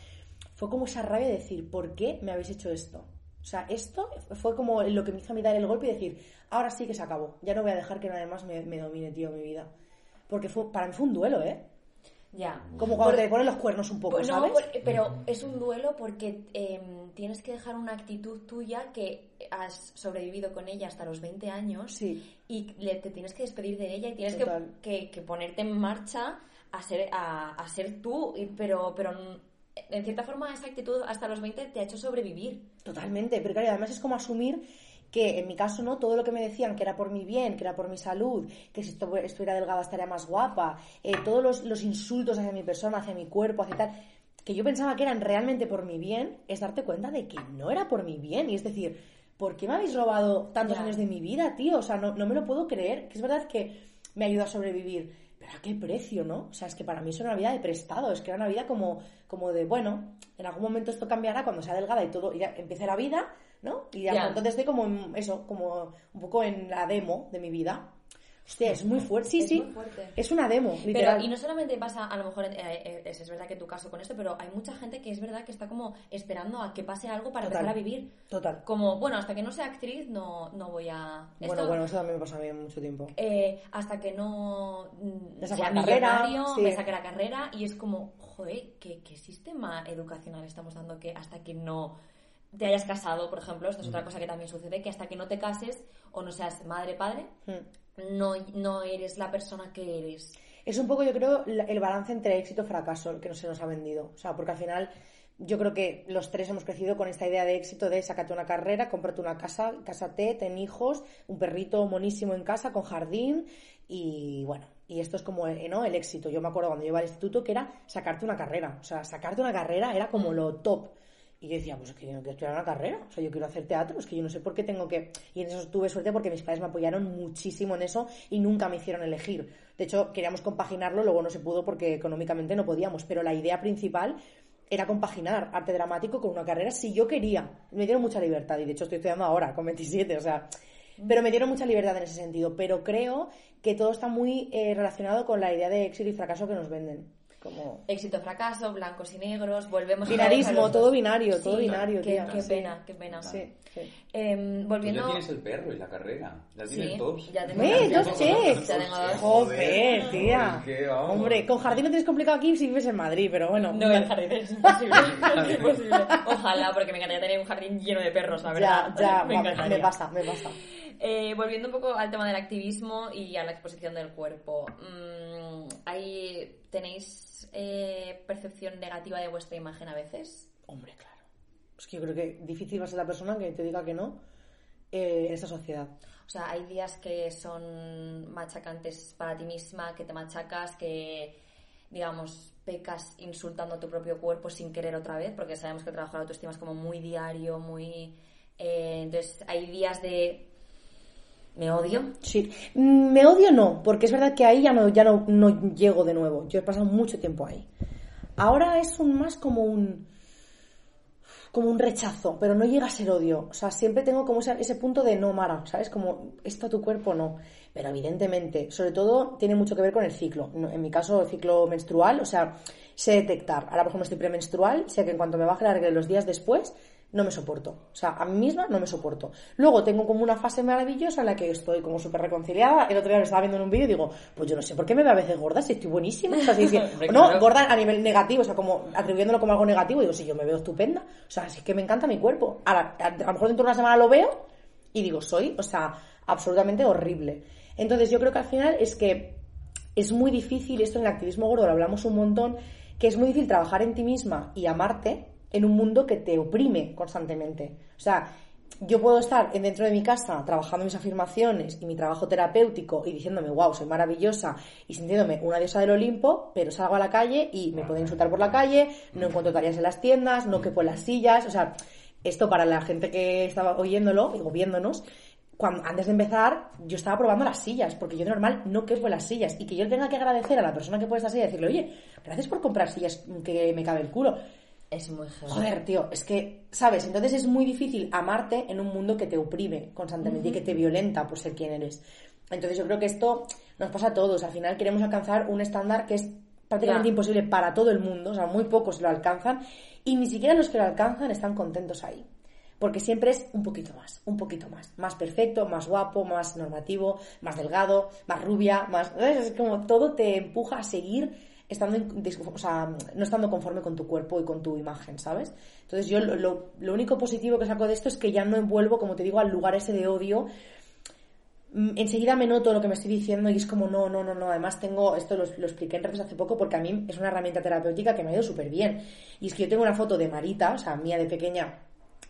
Fue como esa rabia de decir, ¿por qué me habéis hecho esto? O sea, esto fue como lo que me hizo a mí dar el golpe y decir, ahora sí que se acabó, ya no voy a dejar que nadie más me, me domine, tío, mi vida. Porque fue, para mí fue un duelo, ¿eh? Ya. Como cuando Por- te ponen los cuernos un poco, Pues no, ¿sabes? pero es un duelo porque em, tienes que dejar una actitud tuya que has sobrevivido con ella hasta los 20 años Sí. y le- te tienes que despedir de ella y tienes que, que- que ponerte en marcha a ser, a, a ser tú, pero, pero en cierta forma esa actitud hasta los 20 te ha hecho sobrevivir. Totalmente, pero claro, además es como asumir que en mi caso no todo lo que me decían que era por mi bien, que era por mi salud, que si estu- estuviera delgada estaría más guapa, eh, todos los, los insultos hacia mi persona, hacia mi cuerpo, hacia tal, que yo pensaba que eran realmente por mi bien, es darte cuenta de que no era por mi bien. Y es decir, ¿por qué me habéis robado tantos Ya. años de mi vida, tío? O sea, no, no me lo puedo creer, que es verdad que me ayuda a sobrevivir. Pero a qué precio, ¿no? O sea, es que para mí es una vida de prestado, es que era una vida como, como de, bueno, en algún momento esto cambiará cuando sea delgada y todo, y ya empiece la vida, ¿no? Y Ya. entonces estoy como en eso, como un poco en la demo de mi vida. Hostia, es muy fuerte. Sí, Es sí. muy fuerte. Es una demo, Pero, literal. y no solamente pasa, a lo mejor, eh, eh, es, es verdad que tu caso con esto, pero hay mucha gente que es verdad que está como esperando a que pase algo para Total. empezar a vivir. Total. Como, bueno, hasta que no sea actriz no, no voy a... Bueno, esto, bueno, eso también me pasa a mí mucho tiempo. eh, hasta que no mm, Me saque sea la carrera, sí. me saque la carrera y es como, joder, ¿qué, qué sistema educacional estamos dando que hasta que no te hayas casado, por ejemplo, esto es otra cosa que también sucede, que hasta que no te cases o no seas madre, padre, Mm. no, no eres la persona que eres. Es un poco, yo creo, el balance entre éxito y fracaso el que no se nos ha vendido. O sea, porque al final yo creo que los tres hemos crecido con esta idea de éxito de sácate una carrera, cómprate una casa, cásate, ten hijos, un perrito monísimo en casa con jardín y bueno, y esto es como eh, ¿no? el éxito. Yo me acuerdo cuando yo iba al instituto que era sacarte una carrera. O sea, sacarte una carrera era como lo top. Y yo decía, pues es que yo no quiero estudiar una carrera, o sea, yo quiero hacer teatro, es que yo no sé por qué tengo que... Y en eso tuve suerte porque mis padres me apoyaron muchísimo en eso y nunca me hicieron elegir. De hecho, queríamos compaginarlo, luego no se pudo porque económicamente no podíamos, pero la idea principal era compaginar arte dramático con una carrera si yo quería. Me dieron mucha libertad y de hecho estoy estudiando ahora, con 27, o sea... Pero me dieron mucha libertad en ese sentido, pero creo que todo está muy eh, relacionado con la idea de éxito y fracaso que nos venden. Como... Éxito, fracaso, blancos y negros, volvemos Binarismo, a todo binario, todo Sí, binario, Qué, tía. qué Sí. pena, qué pena. Sí, sí. Em, Tú volviendo... ya tienes el perro y la carrera. Ya tienes Sí, dos. ya tengo ¡Eh, dos! Ya tengo dos. Joder, tía. Hombre, con jardín no tienes complicado aquí si vives en Madrid, pero bueno. No, el jardín es imposible. es imposible. Ojalá, porque me encantaría tener un jardín lleno de perros, la verdad. Ya, ya, me va, encantaría. me pasa, me pasa. Eh, volviendo un poco al tema del activismo y a la exposición del cuerpo. mm, ¿hay, ¿Tenéis eh, percepción negativa de vuestra imagen a veces? Hombre, claro. Es que yo creo que difícil va a ser la persona que te diga que no eh, en esta sociedad. O sea, hay días que son machacantes para ti misma, que te machacas, que, digamos, pecas insultando a tu propio cuerpo sin querer otra vez, porque sabemos que el trabajo de la autoestima es como muy diario, muy... eh, entonces, hay días de... Me odio. Sí. Mm, Me odio no, porque es verdad que ahí ya no, ya no, no llego de nuevo. Yo he pasado mucho tiempo ahí. Ahora es un más como un como un rechazo, pero no llega a ser odio. O sea, siempre tengo como ese, ese punto de no, Mara, ¿sabes? Como, esto a tu cuerpo no. Pero evidentemente, sobre todo, tiene mucho que ver con el ciclo. En mi caso, el ciclo menstrual, o sea, sé detectar. Ahora, por ejemplo, estoy premenstrual, sé que en cuanto me baje la regla los días después, no me soporto. O sea, a mí misma no me soporto. Luego tengo como una fase maravillosa en la que estoy como súper reconciliada. El otro día me estaba viendo en un vídeo y digo, pues yo no sé por qué me veo a veces gorda si estoy buenísima. O sea, si- si- no, gorda a nivel negativo, o sea, como atribuyéndolo como algo negativo. Digo, si yo me veo estupenda. O sea, si es que me encanta mi cuerpo. Ahora, a, a lo mejor dentro de una semana lo veo y digo, soy, o sea, absolutamente horrible. Entonces yo creo que al final es que es muy difícil, esto en el activismo gordo lo hablamos un montón, que es muy difícil trabajar en ti misma y amarte en un mundo que te oprime constantemente. O sea, yo puedo estar dentro de mi casa trabajando mis afirmaciones y mi trabajo terapéutico y diciéndome, wow, soy maravillosa y sintiéndome una diosa del Olimpo, pero salgo a la calle y me pueden insultar por la calle, no encuentro tareas en las tiendas, no quepo en las sillas, o sea, esto para la gente que estaba oyéndolo, digo, viéndonos, cuando, antes de empezar, yo estaba probando las sillas, porque yo de normal no quepo en las sillas. Y que yo tenga que agradecer a la persona que pone esta silla y decirle, oye, gracias por comprar sillas que me cabe el culo. Es muy Joder, tío, es que, ¿sabes? Entonces es muy difícil amarte en un mundo que te oprime constantemente y que te violenta por ser quien eres. Entonces yo creo que esto nos pasa a todos. Al final queremos alcanzar un estándar que es prácticamente imposible para todo el mundo, o sea, muy pocos lo alcanzan y ni siquiera los que lo alcanzan están contentos ahí. Porque siempre es un poquito más, un poquito más. Más perfecto, más guapo, más normativo, más delgado, más rubia, más... Es como todo te empuja a seguir estando o sea, no estando conforme con tu cuerpo y con tu imagen, ¿sabes? Entonces yo lo, lo, único positivo que saco de esto es que ya no envuelvo, como te digo, al lugar ese de odio. Mm, enseguida me noto lo que me estoy diciendo y es como, no, no, no, no. Además tengo, esto lo, expliqué en redes hace poco porque a mí es una herramienta terapéutica que me ha ido súper bien. Y es que yo tengo una foto de Marita, o sea, mía de pequeña,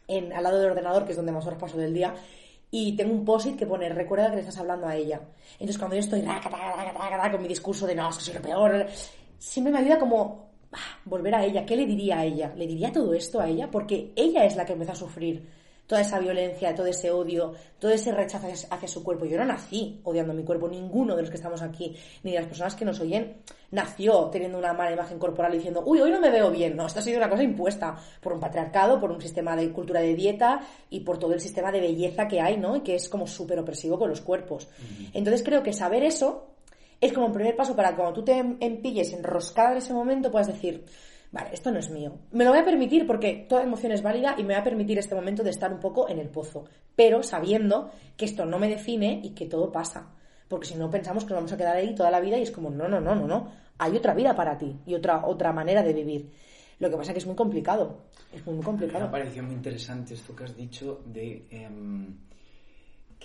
en, al lado del ordenador, que es donde más horas paso del día, y tengo un post que pone, recuerda que le estás hablando a ella. Entonces cuando yo estoy con mi discurso de no, es que soy lo peor, siempre me ayuda como ah, volver a ella. ¿Qué le diría a ella? ¿Le diría todo esto a ella? Porque ella es la que empezó a sufrir toda esa violencia, todo ese odio, todo ese rechazo hacia, su cuerpo. Yo no nací odiando mi cuerpo, ninguno de los que estamos aquí, ni de las personas que nos oyen, nació teniendo una mala imagen corporal y diciendo, uy, hoy no me veo bien. No, esto ha sido una cosa impuesta por un patriarcado, por un sistema de cultura de dieta y por todo el sistema de belleza que hay, ¿no? Y que es como súper opresivo con los cuerpos. Entonces creo que saber eso es como un primer paso para que cuando tú te empilles enroscada en ese momento puedas decir, vale, esto no es mío. Me lo voy a permitir porque toda emoción es válida y me va a permitir este momento de estar un poco en el pozo, pero sabiendo que esto no me define y que todo pasa. Porque si no pensamos que nos vamos a quedar ahí toda la vida y es como, no, no, no, no, no. Hay otra vida para ti y otra, otra manera de vivir. Lo que pasa es que es muy complicado. Es muy, complicado. Me ha parecido muy interesante esto que has dicho de em,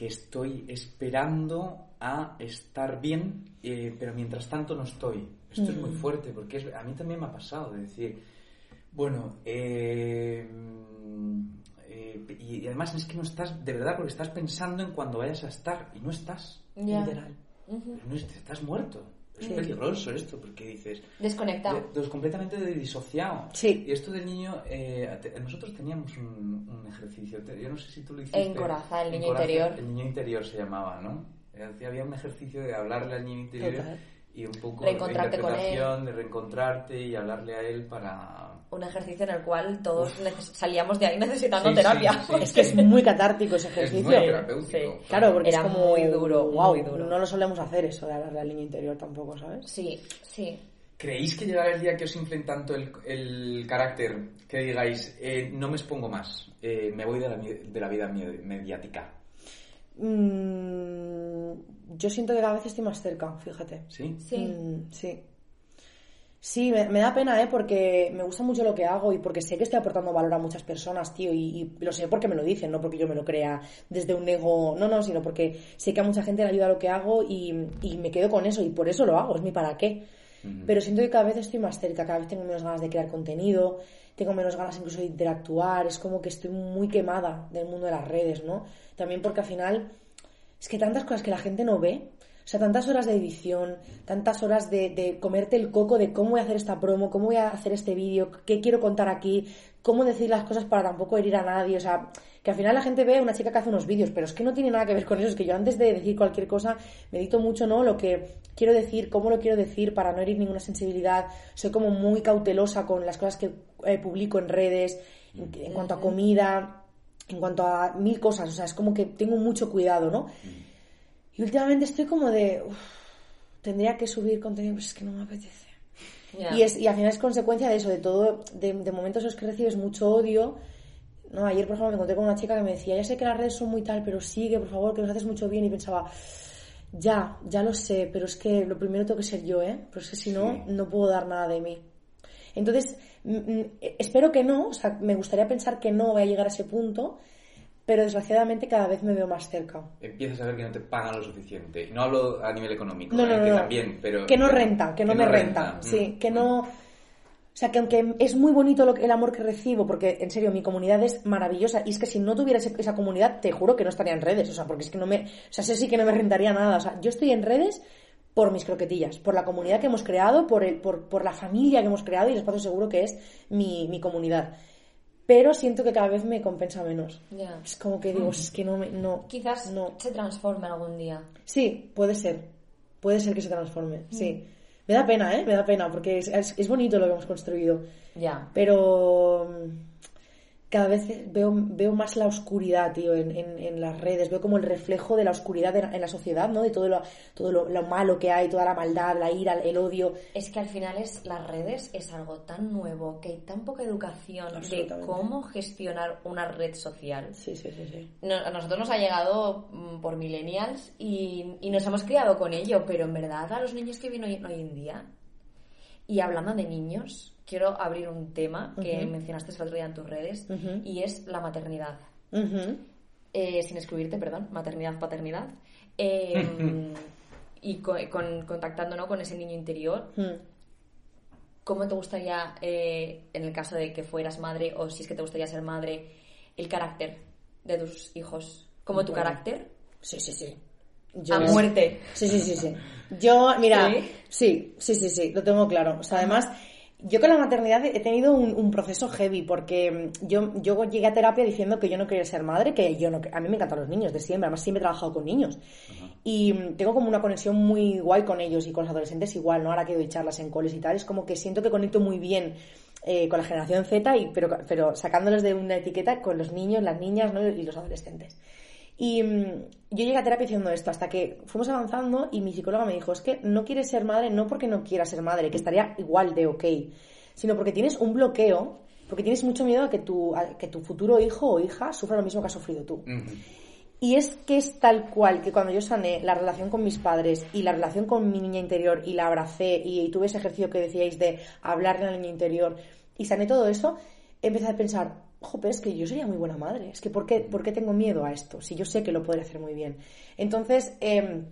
que estoy esperando a estar bien, eh, pero mientras tanto no estoy. Esto es muy mm. fuerte porque a mí también me ha pasado de decir, bueno, eh, eh, y, además es que no estás, de verdad, porque estás pensando en cuando vayas a estar y no estás, literal. no estás muerto. Es peligroso esto, porque dices... Desconectado. completamente disociado. Sí. Y esto del niño... Eh, nosotros teníamos un, ejercicio, yo no sé si tú lo hiciste. En Coraza, el niño interior. El niño interior se llamaba, ¿no? Había un ejercicio de hablarle al niño interior y un poco de interpretación, de reencontrarte y hablarle a él para... Un ejercicio en el cual todos salíamos de ahí necesitando terapia. es que es muy catártico ese ejercicio. Es muy terapéutico. Claro, porque era es como, muy duro, wow, muy duro. No lo solemos hacer eso de hablarle al niño interior tampoco, ¿sabes? Sí, sí. ¿Creéis que llegará el día que os inflen tanto el, el carácter que digáis, eh, no me expongo más, eh, me voy de la, de la vida mediática? Mm, yo siento que cada vez estoy más cerca, fíjate. ¿Sí? Sí. Mm, sí. Sí, me, da pena, ¿eh? Porque me gusta mucho lo que hago y porque sé que estoy aportando valor a muchas personas, tío, y, lo sé porque me lo dicen, no porque yo me lo crea desde un ego, no, no, sino porque sé que a mucha gente le ayuda lo que hago y, me quedo con eso y por eso lo hago, es mi para qué. Pero siento que cada vez estoy más cerca, cada vez tengo menos ganas de crear contenido, tengo menos ganas incluso de interactuar, es como que estoy muy quemada del mundo de las redes, ¿no? También porque al final es que tantas cosas que la gente no ve, sea, tantas horas de edición, tantas horas de, comerte el coco de cómo voy a hacer esta promo, cómo voy a hacer este vídeo, qué quiero contar aquí, cómo decir las cosas para tampoco herir a nadie, o sea, que al final la gente ve a una chica que hace unos vídeos, pero es que no tiene nada que ver con eso, es que yo antes de decir cualquier cosa medito mucho, ¿no? Lo que quiero decir, cómo lo quiero decir para no herir ninguna sensibilidad, soy como muy cautelosa con las cosas que eh, publico en redes, en cuanto a comida, en cuanto a mil cosas, o sea, es como que tengo mucho cuidado, ¿no? Y últimamente estoy como de, tendría que subir contenido, pero es que no me apetece. Y, es, y al final es consecuencia de eso, de todo, de, momentos en los que recibes mucho odio. ¿no? Ayer, por ejemplo, me encontré con una chica que me decía, ya sé que las redes son muy tal, pero sigue, por favor, que nos haces mucho bien. Y pensaba, ya, ya lo sé, pero es que lo primero tengo que ser yo, ¿eh? Pero es que si no, no puedo dar nada de mí. Entonces, espero que no, o sea, me gustaría pensar que no voy a llegar a ese punto, pero desgraciadamente cada vez me veo más cerca. Empiezas a ver que no te pagan lo suficiente. No hablo a nivel económico, No, no, eh, no, que también, pero... que no renta, que no me renta, sí, que mm. no... O sea, que aunque es muy bonito lo que- el amor que recibo, porque en serio mi comunidad es maravillosa, y es que si no tuviera ese- esa comunidad, te juro que no estaría en redes, o sea, porque es que no me... O sea, eso sí que no me rentaría nada, o sea, yo estoy en redes por mis croquetillas, por la comunidad que hemos creado, por, el, por, por la familia que hemos creado y el espacio seguro que es mi, mi comunidad. Pero siento que cada vez me compensa menos. Es como que digo, es que no me... No, Quizás no. se transforme algún día. Sí, puede ser. Puede ser que se transforme, sí. Me da pena, ¿eh? Me da pena, porque es, es- es bonito lo que hemos construido. Ya. Pero mm, cada vez veo, veo más la oscuridad, tío, en, en- en las redes. Veo como el reflejo de la oscuridad en, en la sociedad, ¿no? De todo, lo, todo lo, lo malo que hay, toda la maldad, la ira, el odio. Es que al final es las redes es algo tan nuevo que hay tan poca educación de cómo gestionar una red social. Sí, sí, sí, sí. No- a nosotros nos ha llegado mm, por millennials y, y nos hemos criado con ello, pero en verdad a los niños que vienen hoy, hoy en día, y hablando de niños, quiero abrir un tema que mencionaste el otro día en tus redes, y es la maternidad. Eh, sin excluirte, perdón, maternidad, paternidad. Eh, y co- con, contactando ¿no? con ese niño interior. ¿cómo te gustaría, eh, en el caso de que fueras madre, o si es que te gustaría ser madre, el carácter de tus hijos? ¿Como tu Bueno. carácter? Sí, sí, sí. A muerte. Sí, sí, sí, sí. Yo, mira, ¿Sí? sí, sí, sí, sí, lo tengo claro. O sea, además, yo con la maternidad he tenido un, un proceso heavy porque mm, yo, yo llegué a terapia diciendo que yo no quería ser madre, que yo no, a mí me encantan los niños de siempre, además siempre he trabajado con niños. Y mm, tengo como una conexión muy guay con ellos y con los adolescentes igual, ¿no? Ahora que doy charlas en coles y tal, es como que siento que conecto muy bien eh, con la generación Z, y, pero, pero sacándoles de una etiqueta con los niños, las niñas ¿no? y los adolescentes. Y mm, yo llegué a terapia diciendo esto, hasta que fuimos avanzando y mi psicóloga me dijo, es que no quieres ser madre no porque no quieras ser madre, que estaría igual de ok, sino porque tienes un bloqueo, porque tienes mucho miedo a que tu, a que tu futuro hijo o hija sufra lo mismo que has sufrido tú. Y es que es tal cual que cuando yo sané la relación con mis padres y la relación con mi niña interior y la abracé y, tuve ese ejercicio que decíais de hablarle al niño interior y sané todo eso, empecé a pensar, joder, es que yo sería muy buena madre. Es que ¿por qué, por qué tengo miedo a esto? Si yo sé que lo podré hacer muy bien. Entonces, em,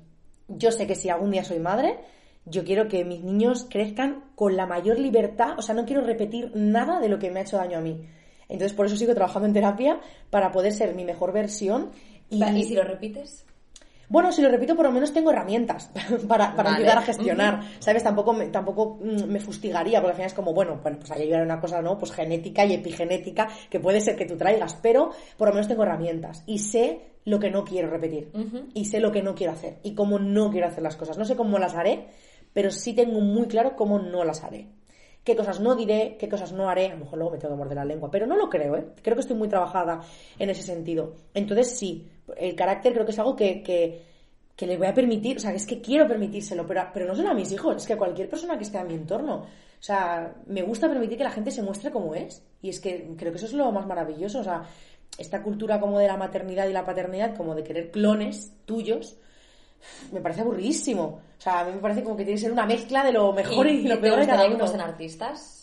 yo sé que si algún día soy madre, yo quiero que mis niños crezcan con la mayor libertad, o sea, no quiero repetir nada de lo que me ha hecho daño a mí. Entonces, por eso sigo trabajando en terapia, para poder ser mi mejor versión. Y, ¿Y si lo repites? Bueno, si lo repito, por lo menos tengo herramientas para, para Vale. ayudar a gestionar, ¿sabes? Tampoco, me, tampoco mm, me fustigaría, porque al final es como, bueno, bueno, pues ahí hay una cosa, ¿no? Pues genética y epigenética que puede ser que tú traigas, pero por lo menos tengo herramientas y sé lo que no quiero repetir y sé lo que no quiero hacer y cómo no quiero hacer las cosas. No sé cómo las haré, pero sí tengo muy claro cómo no las haré. Qué cosas no diré, qué cosas no haré, a lo mejor luego me tengo que morder la lengua, pero no lo creo, ¿eh? Creo que estoy muy trabajada en ese sentido. Entonces sí, el carácter creo que es algo que, que, que les voy a permitir, o sea, es que quiero permitírselo, pero, pero no solo a mis hijos, es que a cualquier persona que esté a mi entorno. O sea, me gusta permitir que la gente se muestre como es. Y es que creo que eso es lo más maravilloso. O sea, esta cultura como de la maternidad y la paternidad, como de querer clones tuyos, me parece aburridísimo. O sea, a mí me parece como que tiene que ser una mezcla de lo mejor y, ¿Y lo peor de cada uno. fuesen artistas?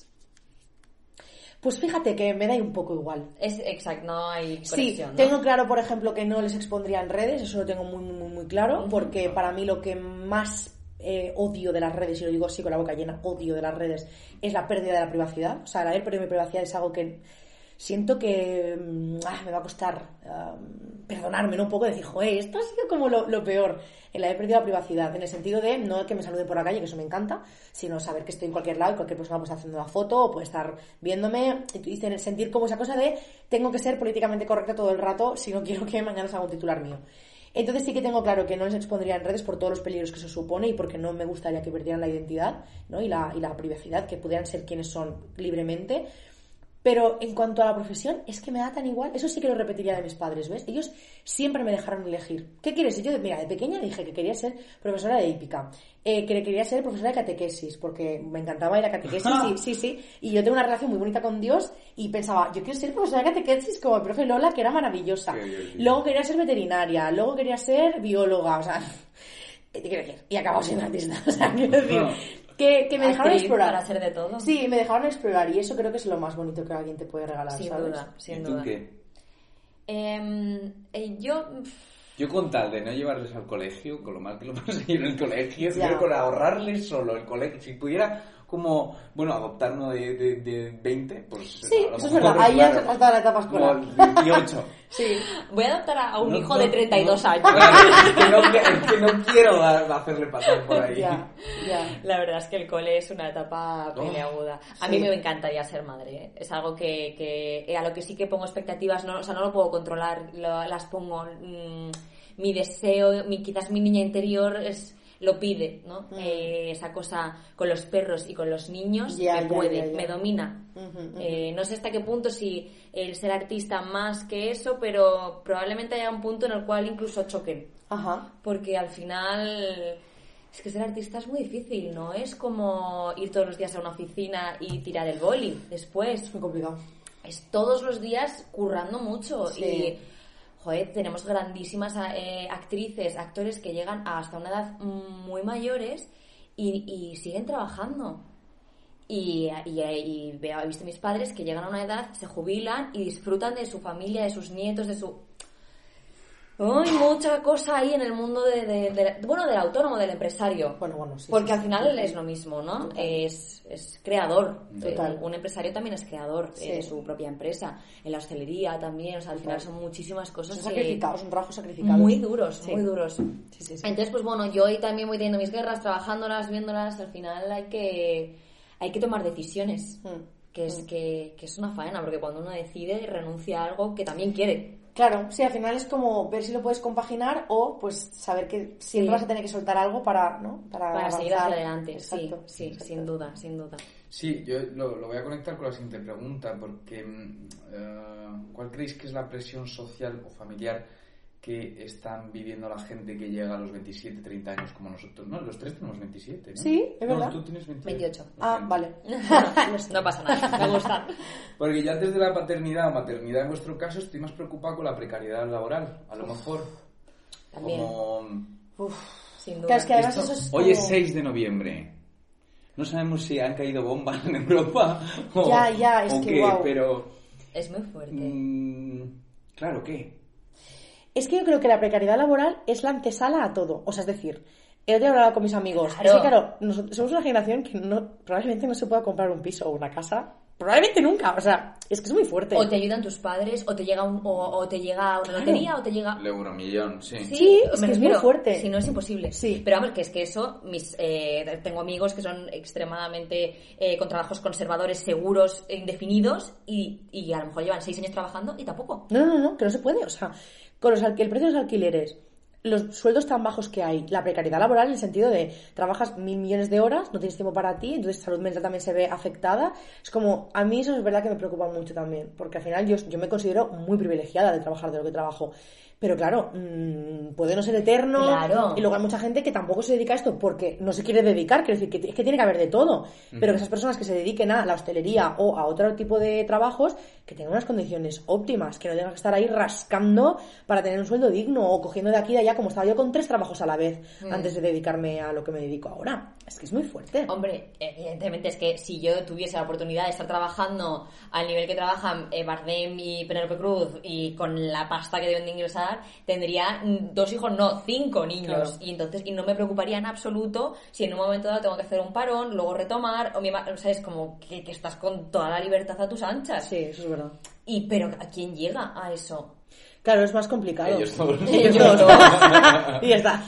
Pues fíjate que me da un poco igual. Es exacto, no hay Sí, conexión, ¿no? tengo claro, por ejemplo, que no les expondría en redes, eso lo tengo muy, muy, muy claro, porque para mí lo que más eh, odio de las redes, y lo digo así con la boca llena, odio de las redes, es la pérdida de la privacidad. O sea, el haber perdido mi privacidad es algo que siento que mm, ah, me va a costar ah, perdonarme. Un poco, decir, joder, esto ha sido como lo, lo peor, el haber perdido la privacidad, en el sentido de no que me saluden por la calle, que eso me encanta, sino saber que estoy en cualquier lado y cualquier persona puede estar haciendo una foto o puede estar viéndome y, sentir como esa cosa de tengo que ser políticamente correcta todo el rato si no quiero que mañana salga un titular mío. Entonces sí que tengo claro que no les expondría en redes por todos los peligros que eso supone y porque no me gustaría que perdieran la identidad ¿no? y, la, y la privacidad, que pudieran ser quienes son libremente. Pero en cuanto a la profesión, es que me da tan igual. Eso sí que lo repetiría de mis padres, ¿ves? Ellos siempre me dejaron elegir. ¿Qué quieres? Yo, mira, de pequeña dije que quería ser profesora de hípica, eh, que quería ser profesora de catequesis, porque me encantaba ir a catequesis, sí, sí, sí. Y yo tengo una relación muy bonita con Dios y pensaba, yo quiero ser profesora de catequesis como el profe Lola, que era maravillosa. Luego quería ser veterinaria, luego quería ser bióloga, o sea, te quiero decir, y acabo siendo artista, o sea, quiero decir, que, que me dejaron explorar. para hacer de todo. Sí, me dejaron explorar y eso creo que es lo más bonito que alguien te puede regalar, Sin ¿sabes? duda, sin ¿Y tú duda. qué? Em, eh, yo... Yo con tal de no llevarles al colegio, con lo mal que lo paso yo en el colegio, yo con ahorrarles solo el colegio, si pudiera como, bueno, adoptar uno de, de, de 20, pues Sí, eso es verdad. Ahí ya claro, has dado la etapa escolar. como 28. Sí. Voy a adoptar a un No, hijo no, de 32 no, años. claro, es, que no, es que no quiero hacerle pasar por ahí. Ya, ya. La verdad es que el cole es una etapa peleaguda. A sí. mí me encantaría ser madre. ¿eh? Es algo que, que- eh, a lo que sí que pongo expectativas, no, o sea, no lo puedo controlar, lo- las pongo. mm, mi deseo, mi, quizás mi niña interior es lo pide, ¿no? Mm. Eh, esa cosa con los perros y con los niños Ya, me ya, puede, ya, me domina. Eh, no sé hasta qué punto si el ser artista más que eso, pero probablemente haya un punto en el cual incluso choquen Ajá. porque al final es que ser artista es muy difícil, ¿no? Es como ir todos los días a una oficina y tirar el boli después. Es muy complicado. Es todos los días currando mucho Sí. y, joder, tenemos grandísimas eh, actrices, actores que llegan hasta una edad muy mayores y, siguen trabajando. Y, y, y he visto mis padres que llegan a una edad, se jubilan y disfrutan de su familia, de sus nietos, de su... Hay mucha cosa ahí en el mundo de, de- de- bueno, del autónomo, del empresario. Bueno, bueno, sí. Porque sí, al final sí. es lo mismo, ¿no? Es, es creador. Total. Eh, Un empresario también es creador eh, de su propia empresa. En la hostelería también. O sea, al final son muchísimas cosas Son sacrificados, son trabajos sacrificados. muy duros, muy duros. Entonces, pues bueno, yo ahí también voy teniendo mis guerras, trabajándolas, viéndolas. Al final hay que, hay que tomar decisiones. Mm. Que es, que, que es una faena, porque cuando uno decide, renuncia a algo que también quiere. Claro, sí, al final es como ver si lo puedes compaginar o pues saber que siempre Sí. vas a tener que soltar algo para, ¿no? Para, Para seguir hacia adelante, Exacto, sí, sí, exacto. sin duda, sin duda. Sí, yo lo, lo voy a conectar con la siguiente pregunta, porque eh, ¿cuál creéis que es la presión social o familiar que están viviendo la gente que llega a los 27, 30 años como nosotros? No, los tres tenemos 27, ¿no? Sí, es No, verdad. tú tienes 28. 28. Ah, vale. no pasa nada, me gusta. Porque ya antes de la paternidad o maternidad en vuestro caso estoy más preocupado con la precariedad laboral, a lo mejor. También. Como... Uf. Sin duda. Claro, es que además Esto- eso es Hoy es como- 6 de noviembre. No sabemos si han caído bombas en Europa o, Ya, ya, es o que qué, pero... Es muy fuerte. mm, claro, ¿qué? Es que yo creo que la precariedad laboral es la antesala a todo. O sea, es decir, el otro día hablaba con mis amigos. Claro. Es que, claro, nosotros somos una generación que no, probablemente no se pueda comprar un piso o una casa. Probablemente nunca. O sea, es que es muy fuerte. O te ayudan tus padres, o te llega, un, o, o te llega una lotería, o te llega... El euromillón, sí. Sí, es me que es muy fuerte. Si no es imposible. Sí. Pero vamos, que es que eso, mis, eh, tengo amigos que son extremadamente eh, con trabajos conservadores, seguros, e indefinidos, y, y a lo mejor llevan seis años trabajando y tampoco. No, no, no, que no se puede. O sea, con los el precio de los alquileres, los sueldos tan bajos que hay, la precariedad laboral en el sentido de trabajas mil millones de horas, no tienes tiempo para ti, entonces salud mental también se ve afectada. Es como, a mí eso es verdad que me preocupa mucho también, porque al final yo, yo me considero muy privilegiada de trabajar de lo que trabajo. Pero claro, mm, puede no ser eterno. Claro. Y luego hay mucha gente que tampoco se dedica a esto porque no se quiere dedicar. Quiero decir, que es que tiene que haber de todo. Pero que esas personas que se dediquen a la hostelería o a otro tipo de trabajos, que tengan unas condiciones óptimas, que no tengan que estar ahí rascando para tener un sueldo digno o cogiendo de aquí y de allá, como estaba yo con tres trabajos a la vez antes de dedicarme a lo que me dedico ahora. Es que es muy fuerte. Hombre, evidentemente es que si yo tuviese la oportunidad de estar trabajando al nivel que trabajan eh, Bardem y Penélope Cruz y con la pasta que deben de ingresar, tendría mm, dos hijos, no, cinco niños. Claro. Y entonces, y no me preocuparía en absoluto si en un momento dado tengo que hacer un parón, luego retomar, o, mi ma- o sea, es como que, que estás con toda la libertad a tus anchas. Sí, eso es verdad. Y, pero ¿a quién llega a eso? Claro, es más complicado. Ellos todos. Ellos todos. y ya está.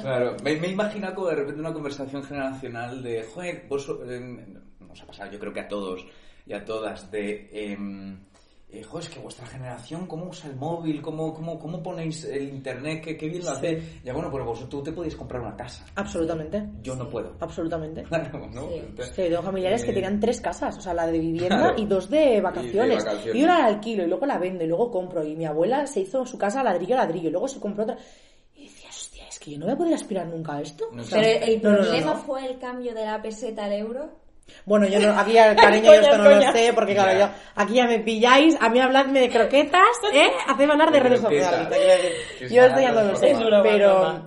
Claro, me, me imagino como de repente una conversación generacional de, joder, vos, eh, nos ha pasado yo creo que a todos y a todas, de, em, eh, joder, es que vuestra generación, ¿cómo usa el móvil? ¿Cómo, cómo, cómo ponéis el internet? ¿Qué, qué bien lo Sí. hace? Ya bueno, pues vosotros tú te podéis comprar una casa. Absolutamente. Yo no puedo. Absolutamente. Claro, ¿no? Sí. Entonces, que tengo familiares que eh, tenían tres casas, o sea, la de vivienda Claro. y dos de vacaciones. vacaciones. Y una la alquilo y luego la vendo y luego compro. Y mi abuela se hizo su casa ladrillo a ladrillo y luego se compró otra. Y decía, hostia, es que yo no voy a poder aspirar nunca a esto. No O sea, Pero el no, problema no. fue el cambio de la peseta al euro. Bueno, yo no, aquí ya, cariño, yo esto no coña. lo sé, porque claro, Ya. yo, aquí ya me pilláis, a mí habladme de croquetas, ¿eh? Hacedme hablar de De redes sociales. Yo esto ya no lo sé, pero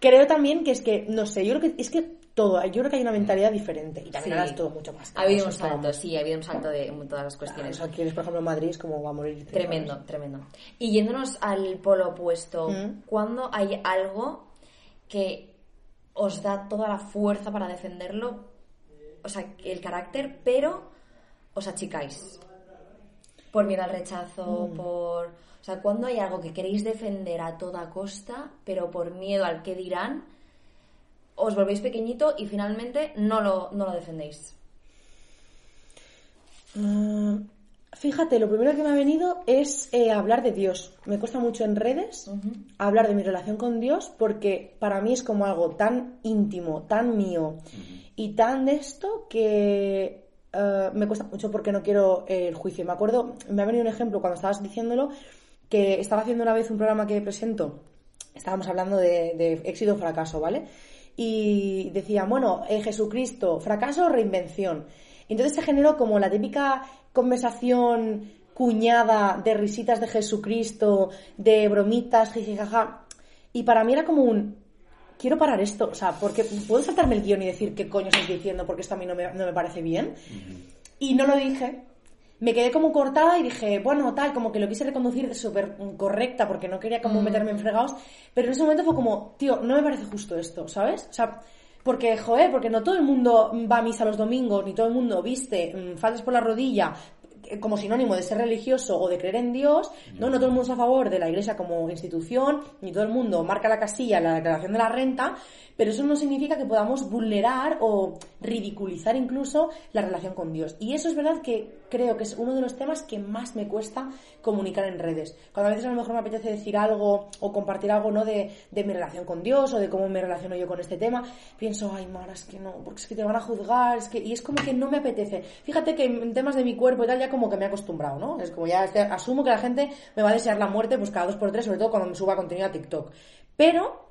creo también que es que, no sé, yo creo que es que todo. Yo creo que hay una mentalidad diferente y también Sí. ahora es todo mucho más. Ha habido un salto, sí, ha habido un salto de en todas las O cuestiones. sea, quieres, por ejemplo, en Madrid es como va a morir. Tremendo, tremendo. Y yéndonos al polo opuesto, Mm. ¿cuándo hay algo que os da toda la fuerza para defenderlo? O sea, el carácter, pero os achicáis. Por miedo al rechazo, Mm. por... O sea, ¿cuándo hay algo que queréis defender a toda costa, pero por miedo al que dirán, os volvéis pequeñito y finalmente no lo, no lo defendéis? Mm, Fíjate, lo primero que me ha venido es eh, hablar de Dios. Me cuesta mucho en redes hablar de mi relación con Dios porque para mí es como algo tan íntimo, tan mío y tan de esto que eh, me cuesta mucho porque no quiero el juicio. Me acuerdo, me ha venido un ejemplo cuando estabas diciéndolo que estaba haciendo una vez un programa que presento. Estábamos hablando de, éxito o fracaso, ¿vale? Y decía, bueno, eh, Jesucristo, fracaso o reinvención. Entonces se generó como la típica conversación cuñada de risitas de Jesucristo, de bromitas, jijijaja. Y para mí era como un, quiero parar esto, o sea, porque puedo saltarme el guion y decir qué coño estoy diciendo porque esto a mí no me, no me parece bien. Y no lo dije. Me quedé como cortada y dije, bueno, tal, como que lo quise reconducir de súper correcta porque no quería como meterme en fregados. Pero en ese momento fue como, tío, no me parece justo esto, ¿sabes? O sea, porque, joder, porque no todo el mundo va a misa los domingos, ni todo el mundo viste mm, faldas por la rodilla como sinónimo de ser religioso o de creer en Dios, ¿no? No todo el mundo está a favor de la iglesia como institución, ni todo el mundo marca la casilla en la declaración de la renta, pero eso no significa que podamos vulnerar o ridiculizar incluso la relación con Dios. Y eso es verdad que creo que es uno de los temas que más me cuesta comunicar en redes. Cuando a veces a lo mejor me apetece decir algo o compartir algo, ¿no? De, de mi relación con Dios o de cómo me relaciono yo con este tema, pienso, ay, Mara, es que no, porque es que te van a juzgar, es que... Y es como que no me apetece. Fíjate que en temas de mi cuerpo y tal ya como que me he acostumbrado, ¿no? Es como ya asumo que la gente me va a desear la muerte pues cada dos por tres, sobre todo cuando me suba contenido a TikTok. Pero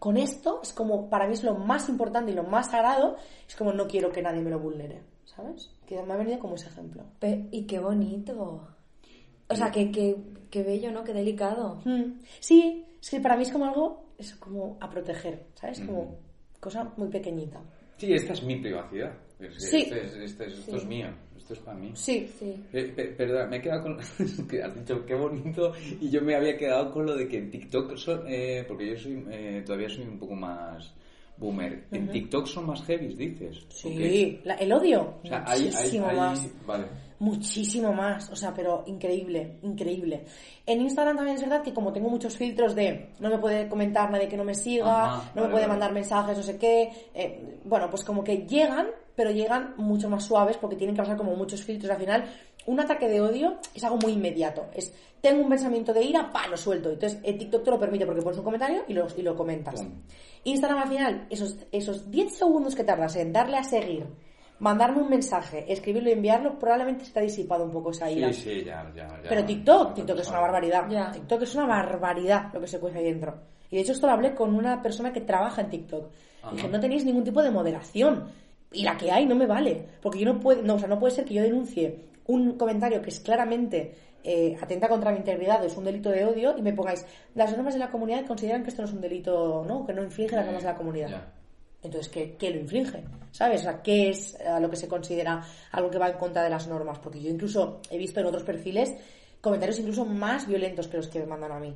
con esto es como, para mí es lo más importante y lo más sagrado, es como no quiero que nadie me lo vulnere, ¿sabes? Que me ha venido como ese ejemplo. Pe- y qué bonito. O sea, qué, qué, qué bello, ¿no? Qué delicado. Mm. Sí, es que para mí es como algo, es como a proteger, ¿sabes? Como cosa muy pequeñita. Sí, esta es mi privacidad. Es- Sí. este es- este es- esto es mío. Esto es para mí. Sí, Sí. Eh, pe- Perdón, me he quedado con. que has dicho qué bonito y yo me había quedado con lo de que en TikTok son. eh, porque yo soy eh, todavía soy un poco más boomer. En TikTok son más heavies, dices. sí. La- el odio, O sea, hay, hay, muchísimo hay- más. Vale. Muchísimo más, o sea, pero increíble, increíble. En Instagram también es verdad que como tengo muchos filtros de no me puede comentar nadie que no me siga, Ajá, no vale, me puede vale. mandar mensajes, no sé qué, eh, bueno, pues como que llegan, pero llegan mucho más suaves porque tienen que pasar como muchos filtros. Al final, un ataque de odio es algo muy inmediato. Es, tengo un pensamiento de ira, pa, lo suelto. Entonces, el TikTok te lo permite porque pones un comentario y lo, y lo comentas. Instagram al final, esos, esos 10 segundos que tardas en darle a seguir, mandarme un mensaje, escribirlo y enviarlo, probablemente se te ha disipado un poco esa ira. Sí, sí, ya, ya, ya. Pero TikTok, Ya, TikTok es una barbaridad. Ya. TikTok es una barbaridad lo que se cuece ahí dentro. Y de hecho esto lo hablé con una persona que trabaja en TikTok. Ajá. Dije, no tenéis ningún tipo de moderación. Y la que hay no me vale. Porque yo no puedo, no, o sea, no puede ser que yo denuncie un comentario que es claramente eh, atenta contra mi integridad, es un delito de odio, y me pongáis, las normas de la comunidad consideran que esto no es un delito, ¿no? Que no inflige las normas de la comunidad. Ya. Entonces, ¿qué, qué lo inflige? ¿Sabes? O sea, ¿qué es eh, lo que se considera algo que va en contra de las normas? Porque yo incluso he visto en otros perfiles comentarios incluso más violentos que los que me mandan a mí.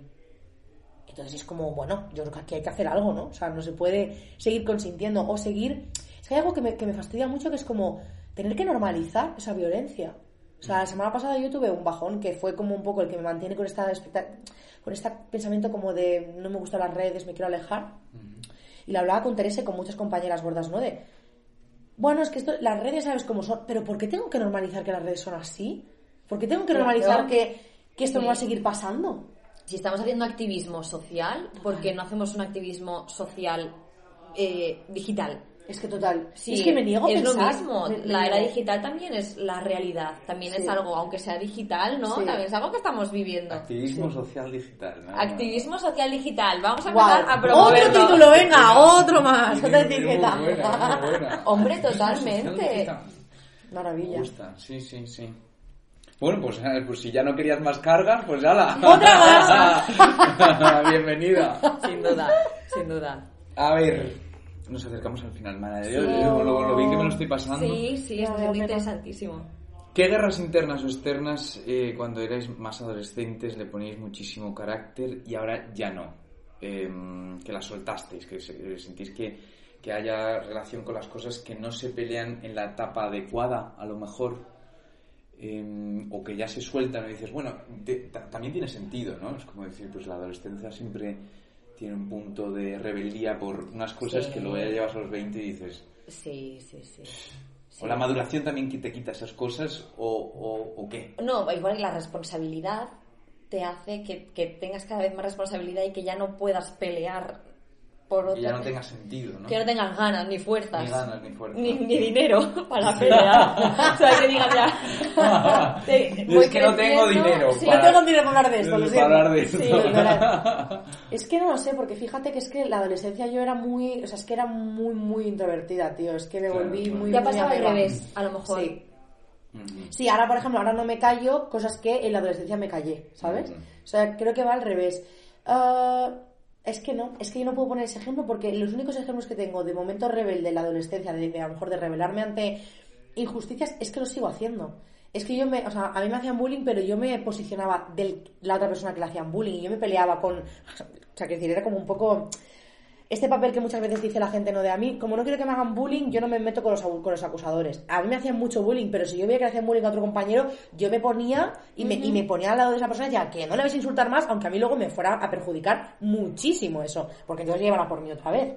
Entonces es como, bueno, yo creo que aquí hay que hacer algo, ¿no? O sea, no se puede seguir consintiendo o seguir... Es que hay algo que me, que me fastidia mucho que es como tener que normalizar esa violencia. O sea, la semana pasada yo tuve un bajón que fue como un poco el que me mantiene con esta con este pensamiento como de no me gustan las redes, me quiero alejar. Y lo hablaba con Teresa y con muchas compañeras gordas, ¿no? De, bueno, es que esto, las redes sabes cómo son, pero ¿por qué tengo que normalizar que las redes son así? ¿Por qué tengo que normalizar que, que esto Sí. no va a seguir pasando? Si estamos haciendo activismo social, ¿por qué no hacemos un activismo social eh, digital? Es que total, Sí, es que me niego a es pensar. lo mismo. Me- me la era digital también es la realidad. También Sí. es algo, aunque sea digital, ¿no? Sí. También es algo que estamos viviendo. Activismo social digital. ¿no? Activismo social digital. Vamos a empezar a promoverlo. Otro título, venga, otro más, otra Muy etiqueta. buena, muy buena. Hombre, totalmente. digital. Me Maravilla. gusta, sí, sí, sí. Bueno, pues, eh, pues si ya no querías más cargas, pues ¡hala! ¡Otra más! Bienvenida. Sin duda, sin duda. A ver, nos acercamos al final, Mara. Yo, yo lo, lo bien que me lo estoy pasando. Sí, sí, es ya, interesantísimo. ¿Qué guerras internas o externas eh, cuando erais más adolescentes le poníais muchísimo carácter y ahora ya no? Em, que las soltasteis, que se- sentís que, que haya relación con las cosas que no se pelean en la etapa adecuada, a lo mejor, em, o que ya se sueltan y dices, bueno, te- también tiene sentido, ¿no? Es como decir, pues la adolescencia siempre tiene un punto de rebeldía por unas cosas Sí. que luego ya llevas a los 20 y dices, Sí, sí, sí. o la maduración también que te quita esas cosas, o, o, o qué. No, igual la responsabilidad te hace que, que tengas cada vez más responsabilidad y que ya no puedas pelear por otra. Que ya no tenga sentido, ¿no? que no tengas ganas ni fuerzas. Ni ganas, ni fuerzas. Ni, ni dinero para pelear. o sea, que digas ya. te- es que no tengo dinero. sí. No tengo dinero para hablar de esto, lo para siento. hablar de esto. Sí, verdad. Es que no lo sé, porque fíjate que es que la adolescencia yo era muy, o sea, es que era muy, muy introvertida, tío. Es que me Claro, volví claro. muy, Ya pasaba al revés, a lo mejor. Sí. Sí, ahora, por ejemplo, ahora no me callo cosas que en la adolescencia me callé, ¿sabes? O sea, creo que va al revés. Ah, es que no, es que yo no puedo poner ese ejemplo porque los únicos ejemplos que tengo de momento rebelde en la adolescencia, de, de a lo mejor de rebelarme ante injusticias, es que lo sigo haciendo. Es que yo me, o sea, a mí me hacían bullying, pero yo me posicionaba de la otra persona que le hacían bullying y yo me peleaba con, o sea, que decir, era como un poco este papel que muchas veces dice la gente, no de a mí, como no quiero que me hagan bullying, yo no me meto con los, con los acusadores. A mí me hacían mucho bullying, pero si yo veía que le hacían bullying a otro compañero, yo me ponía y me, y me ponía al lado de esa persona y decía que no le vais a insultar más, aunque a mí luego me fuera a perjudicar muchísimo eso, porque entonces llevan a por mí otra vez.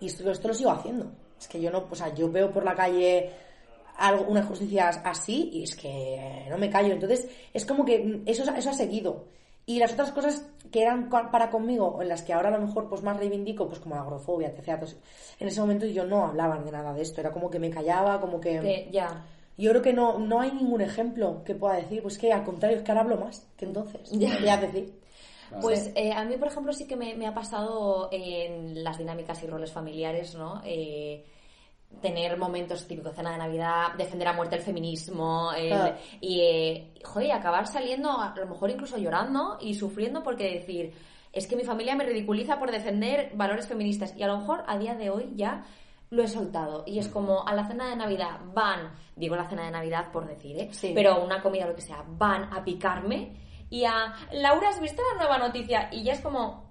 Y esto, esto lo sigo haciendo. Es que yo no, o sea, yo veo por la calle algo, una injusticia así y es que no me callo. Entonces, es como que eso, eso ha seguido. Y las otras cosas que eran para conmigo, en las que ahora a lo mejor pues más reivindico, pues como la agrofobia, etc. pues, en ese momento yo no hablaba de nada de esto. Era como que me callaba, como que... Que ya. Yo creo que no, no hay ningún ejemplo que pueda decir. Pues que al contrario, es que ahora hablo más que entonces. Ya. Ya decir. Pues eh, a mí, por ejemplo, sí que me, me ha pasado en las dinámicas y roles familiares, ¿no? Eh, tener momentos típicos, cena de Navidad, defender a muerte el feminismo, el- Ah. y, eh, joder, acabar saliendo, a lo mejor incluso llorando y sufriendo porque decir, es que mi familia me ridiculiza por defender valores feministas. Y a lo mejor a día de hoy ya lo he soltado. Y es como a la cena de Navidad van, digo la cena de Navidad por decir, ¿eh? Sí. Pero una comida, lo que sea, van a picarme y a Laura, ¿has visto la nueva noticia? Y ya es como,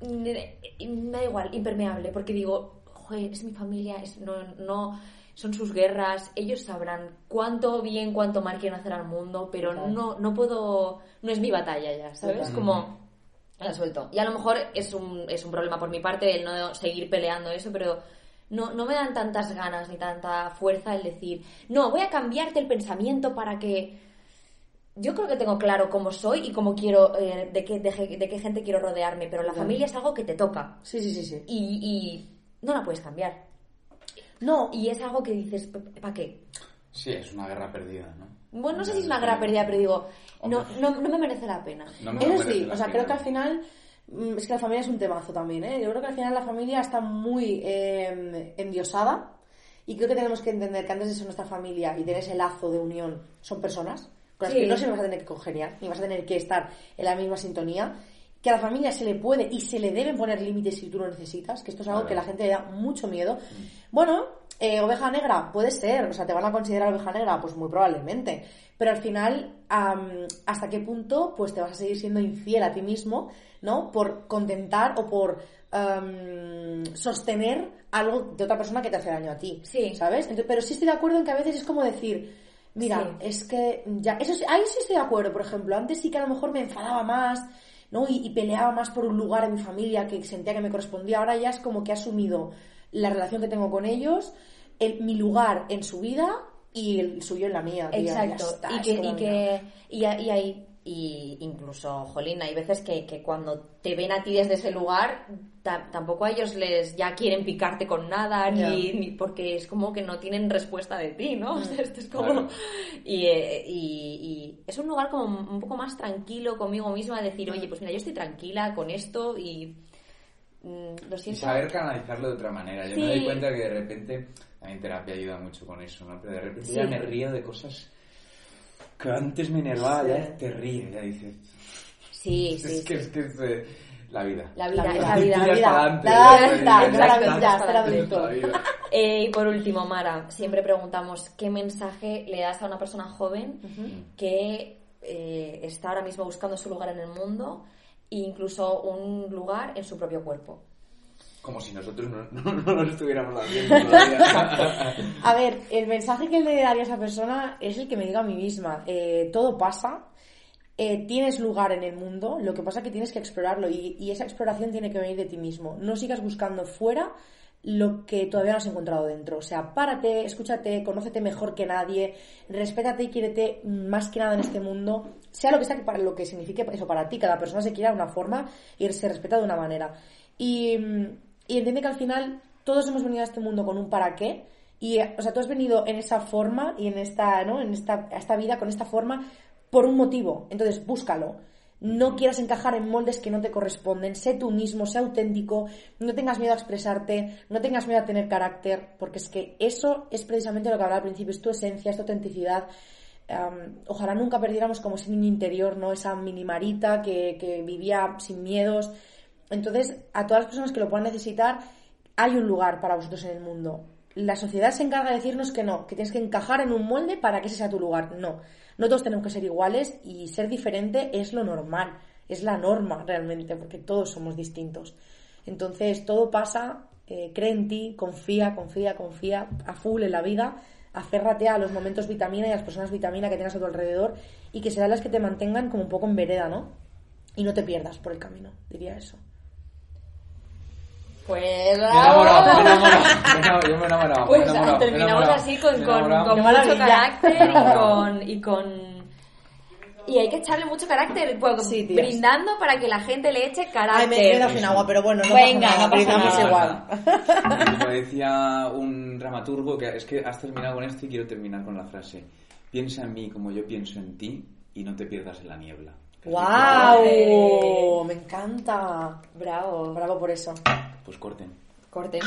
mm, me da igual, impermeable, porque digo, joder, es mi familia, es, no, no, son sus guerras, ellos sabrán cuánto bien, cuánto mal quieren hacer al mundo, pero Total. no, no puedo, no es mi batalla ya, ¿sabes? Total. Como, la suelto. Y a lo mejor es un, es un problema por mi parte el no seguir peleando eso, pero no, no me dan tantas ganas ni tanta fuerza el decir, no, voy a cambiarte el pensamiento para que... Yo creo que tengo claro cómo soy y cómo quiero, eh, de, qué, de, qué- de qué gente quiero rodearme, pero la familia es algo que te toca Sí, sí, sí, sí. y, y no la puedes cambiar. No, Y es algo que dices, ¿para qué? Sí, es una guerra perdida, ¿no? Bueno, no sé si es una gran pérdida, pero digo, no, no, no me merece la pena. No me Eso sí, o sea, pena. creo que al final mm, es que la familia es un temazo también, ¿eh? Yo creo que al final la familia está muy eh, endiosada y creo que tenemos que entender que antes de ser nuestra familia y tener ese lazo de unión son personas con las Sí. que no se vas a tener que congeniar ni vas a tener que estar en la misma sintonía. Que a la familia se le puede y se le deben poner límites si tú lo necesitas, que esto es algo que la gente le da mucho miedo. Bueno, eh, oveja negra, puede ser, o sea, te van a considerar oveja negra, pues muy probablemente. Pero al final, am, ¿hasta qué punto pues te vas a seguir siendo infiel a ti mismo, ¿no? Por contentar o por am, sostener algo de otra persona que te hace daño a ti. Sí. ¿Sabes? Entonces, pero sí estoy de acuerdo en que a veces es como decir, mira, Sí. es que ya, eso sí- ahí sí estoy de acuerdo, por ejemplo, antes sí que a lo mejor me enfadaba más, ¿no? Y, y peleaba más por un lugar en mi familia que sentía que me correspondía, ahora ya es como que he asumido la relación que tengo con ellos, el, mi lugar en su vida y el suyo en la mía. tía, Exacto. está, y que, y que y, a- y hay y incluso, Jolín, hay veces que, que cuando te ven a ti desde ese lugar, ta- tampoco a ellos les ya quieren picarte con nada, ni, ni porque es como que no tienen respuesta de ti, ¿no? O sea, esto es como... Claro. Y, eh, y- y es un lugar como un poco más tranquilo conmigo misma, decir, oye, pues mira, yo estoy tranquila con esto y... mm, lo Y siento. saber canalizarlo de otra manera. Yo Sí. me doy cuenta que de repente, también terapia ayuda mucho con eso, ¿no? Pero de repente Sí. ya me río de cosas que antes me enervaba, Sí. ya te ríes, ya dices. Sí, sí, es que, sí. es que es, eh, La vida. La vida, La es vida. la vida. La vida. la vida. Eh, y por último, Mara, siempre preguntamos qué mensaje le das a una persona joven que eh, está ahora mismo buscando su lugar en el mundo e incluso un lugar en su propio cuerpo. Como si nosotros no, no, lo estuviéramos haciendo. A ver, el mensaje que le daría a esa persona es el que me diga a mí misma. Eh, todo pasa, eh, tienes lugar en el mundo, lo que pasa es que tienes que explorarlo y, esa exploración tiene que venir de ti mismo. No sigas buscando fuera lo que todavía no has encontrado dentro. O sea, párate, escúchate, conócete mejor que nadie, respétate y quiérete más que nada en este mundo, sea lo que sea para lo que signifique eso para ti. Cada persona se quiera de una forma y se respeta de una manera. Y, mm, y entiende que al final todos hemos venido a este mundo con un para qué. Y, eh, o sea, tú has venido en esa forma y en esta, ¿no? En esta, esta vida con esta forma por un motivo. Entonces, búscalo. No quieras encajar en moldes que no te corresponden. Sé tú mismo, sé auténtico. No tengas miedo a expresarte. No tengas miedo a tener carácter. Porque es que eso es precisamente lo que hablaba al principio. Es tu esencia, es tu autenticidad. Am, ojalá nunca perdiéramos como ese niño interior, ¿no? Esa mini Marita que vivía sin miedos. Entonces, a todas las personas que lo puedan necesitar, hay un lugar para vosotros en el mundo. La sociedad se encarga de decirnos que no, que tienes que encajar en un molde para que ese sea tu lugar. No, no todos tenemos que ser iguales y ser diferente es lo normal, es la norma realmente, porque todos somos distintos. Entonces, todo pasa, eh, cree en ti, confía, confía, confía a full en la vida, aférrate a los momentos vitamina y a las personas vitamina que tengas a tu alrededor y que serán las que te mantengan como un poco en vereda, ¿no? Y no te pierdas por el camino, diría eso. Pues Me enamorado, me enamorado. Me Yo me enamorado. me Pues me terminamos así con, Me mucho carácter Me y con, y con... Y hay que echarle mucho carácter, pues, Sí, brindando para que la gente le eche Ay, carácter. me he quedado sin agua, pero bueno, no Venga, pasa nada, no brindamos igual. Como decía un dramaturgo, que es que has terminado con esto y quiero terminar con la frase. Piensa en mí como yo pienso en ti y no te pierdas en la niebla. ¡Wow! ¡Me encanta! Bravo. Bravo por eso. Pues corten. Corten.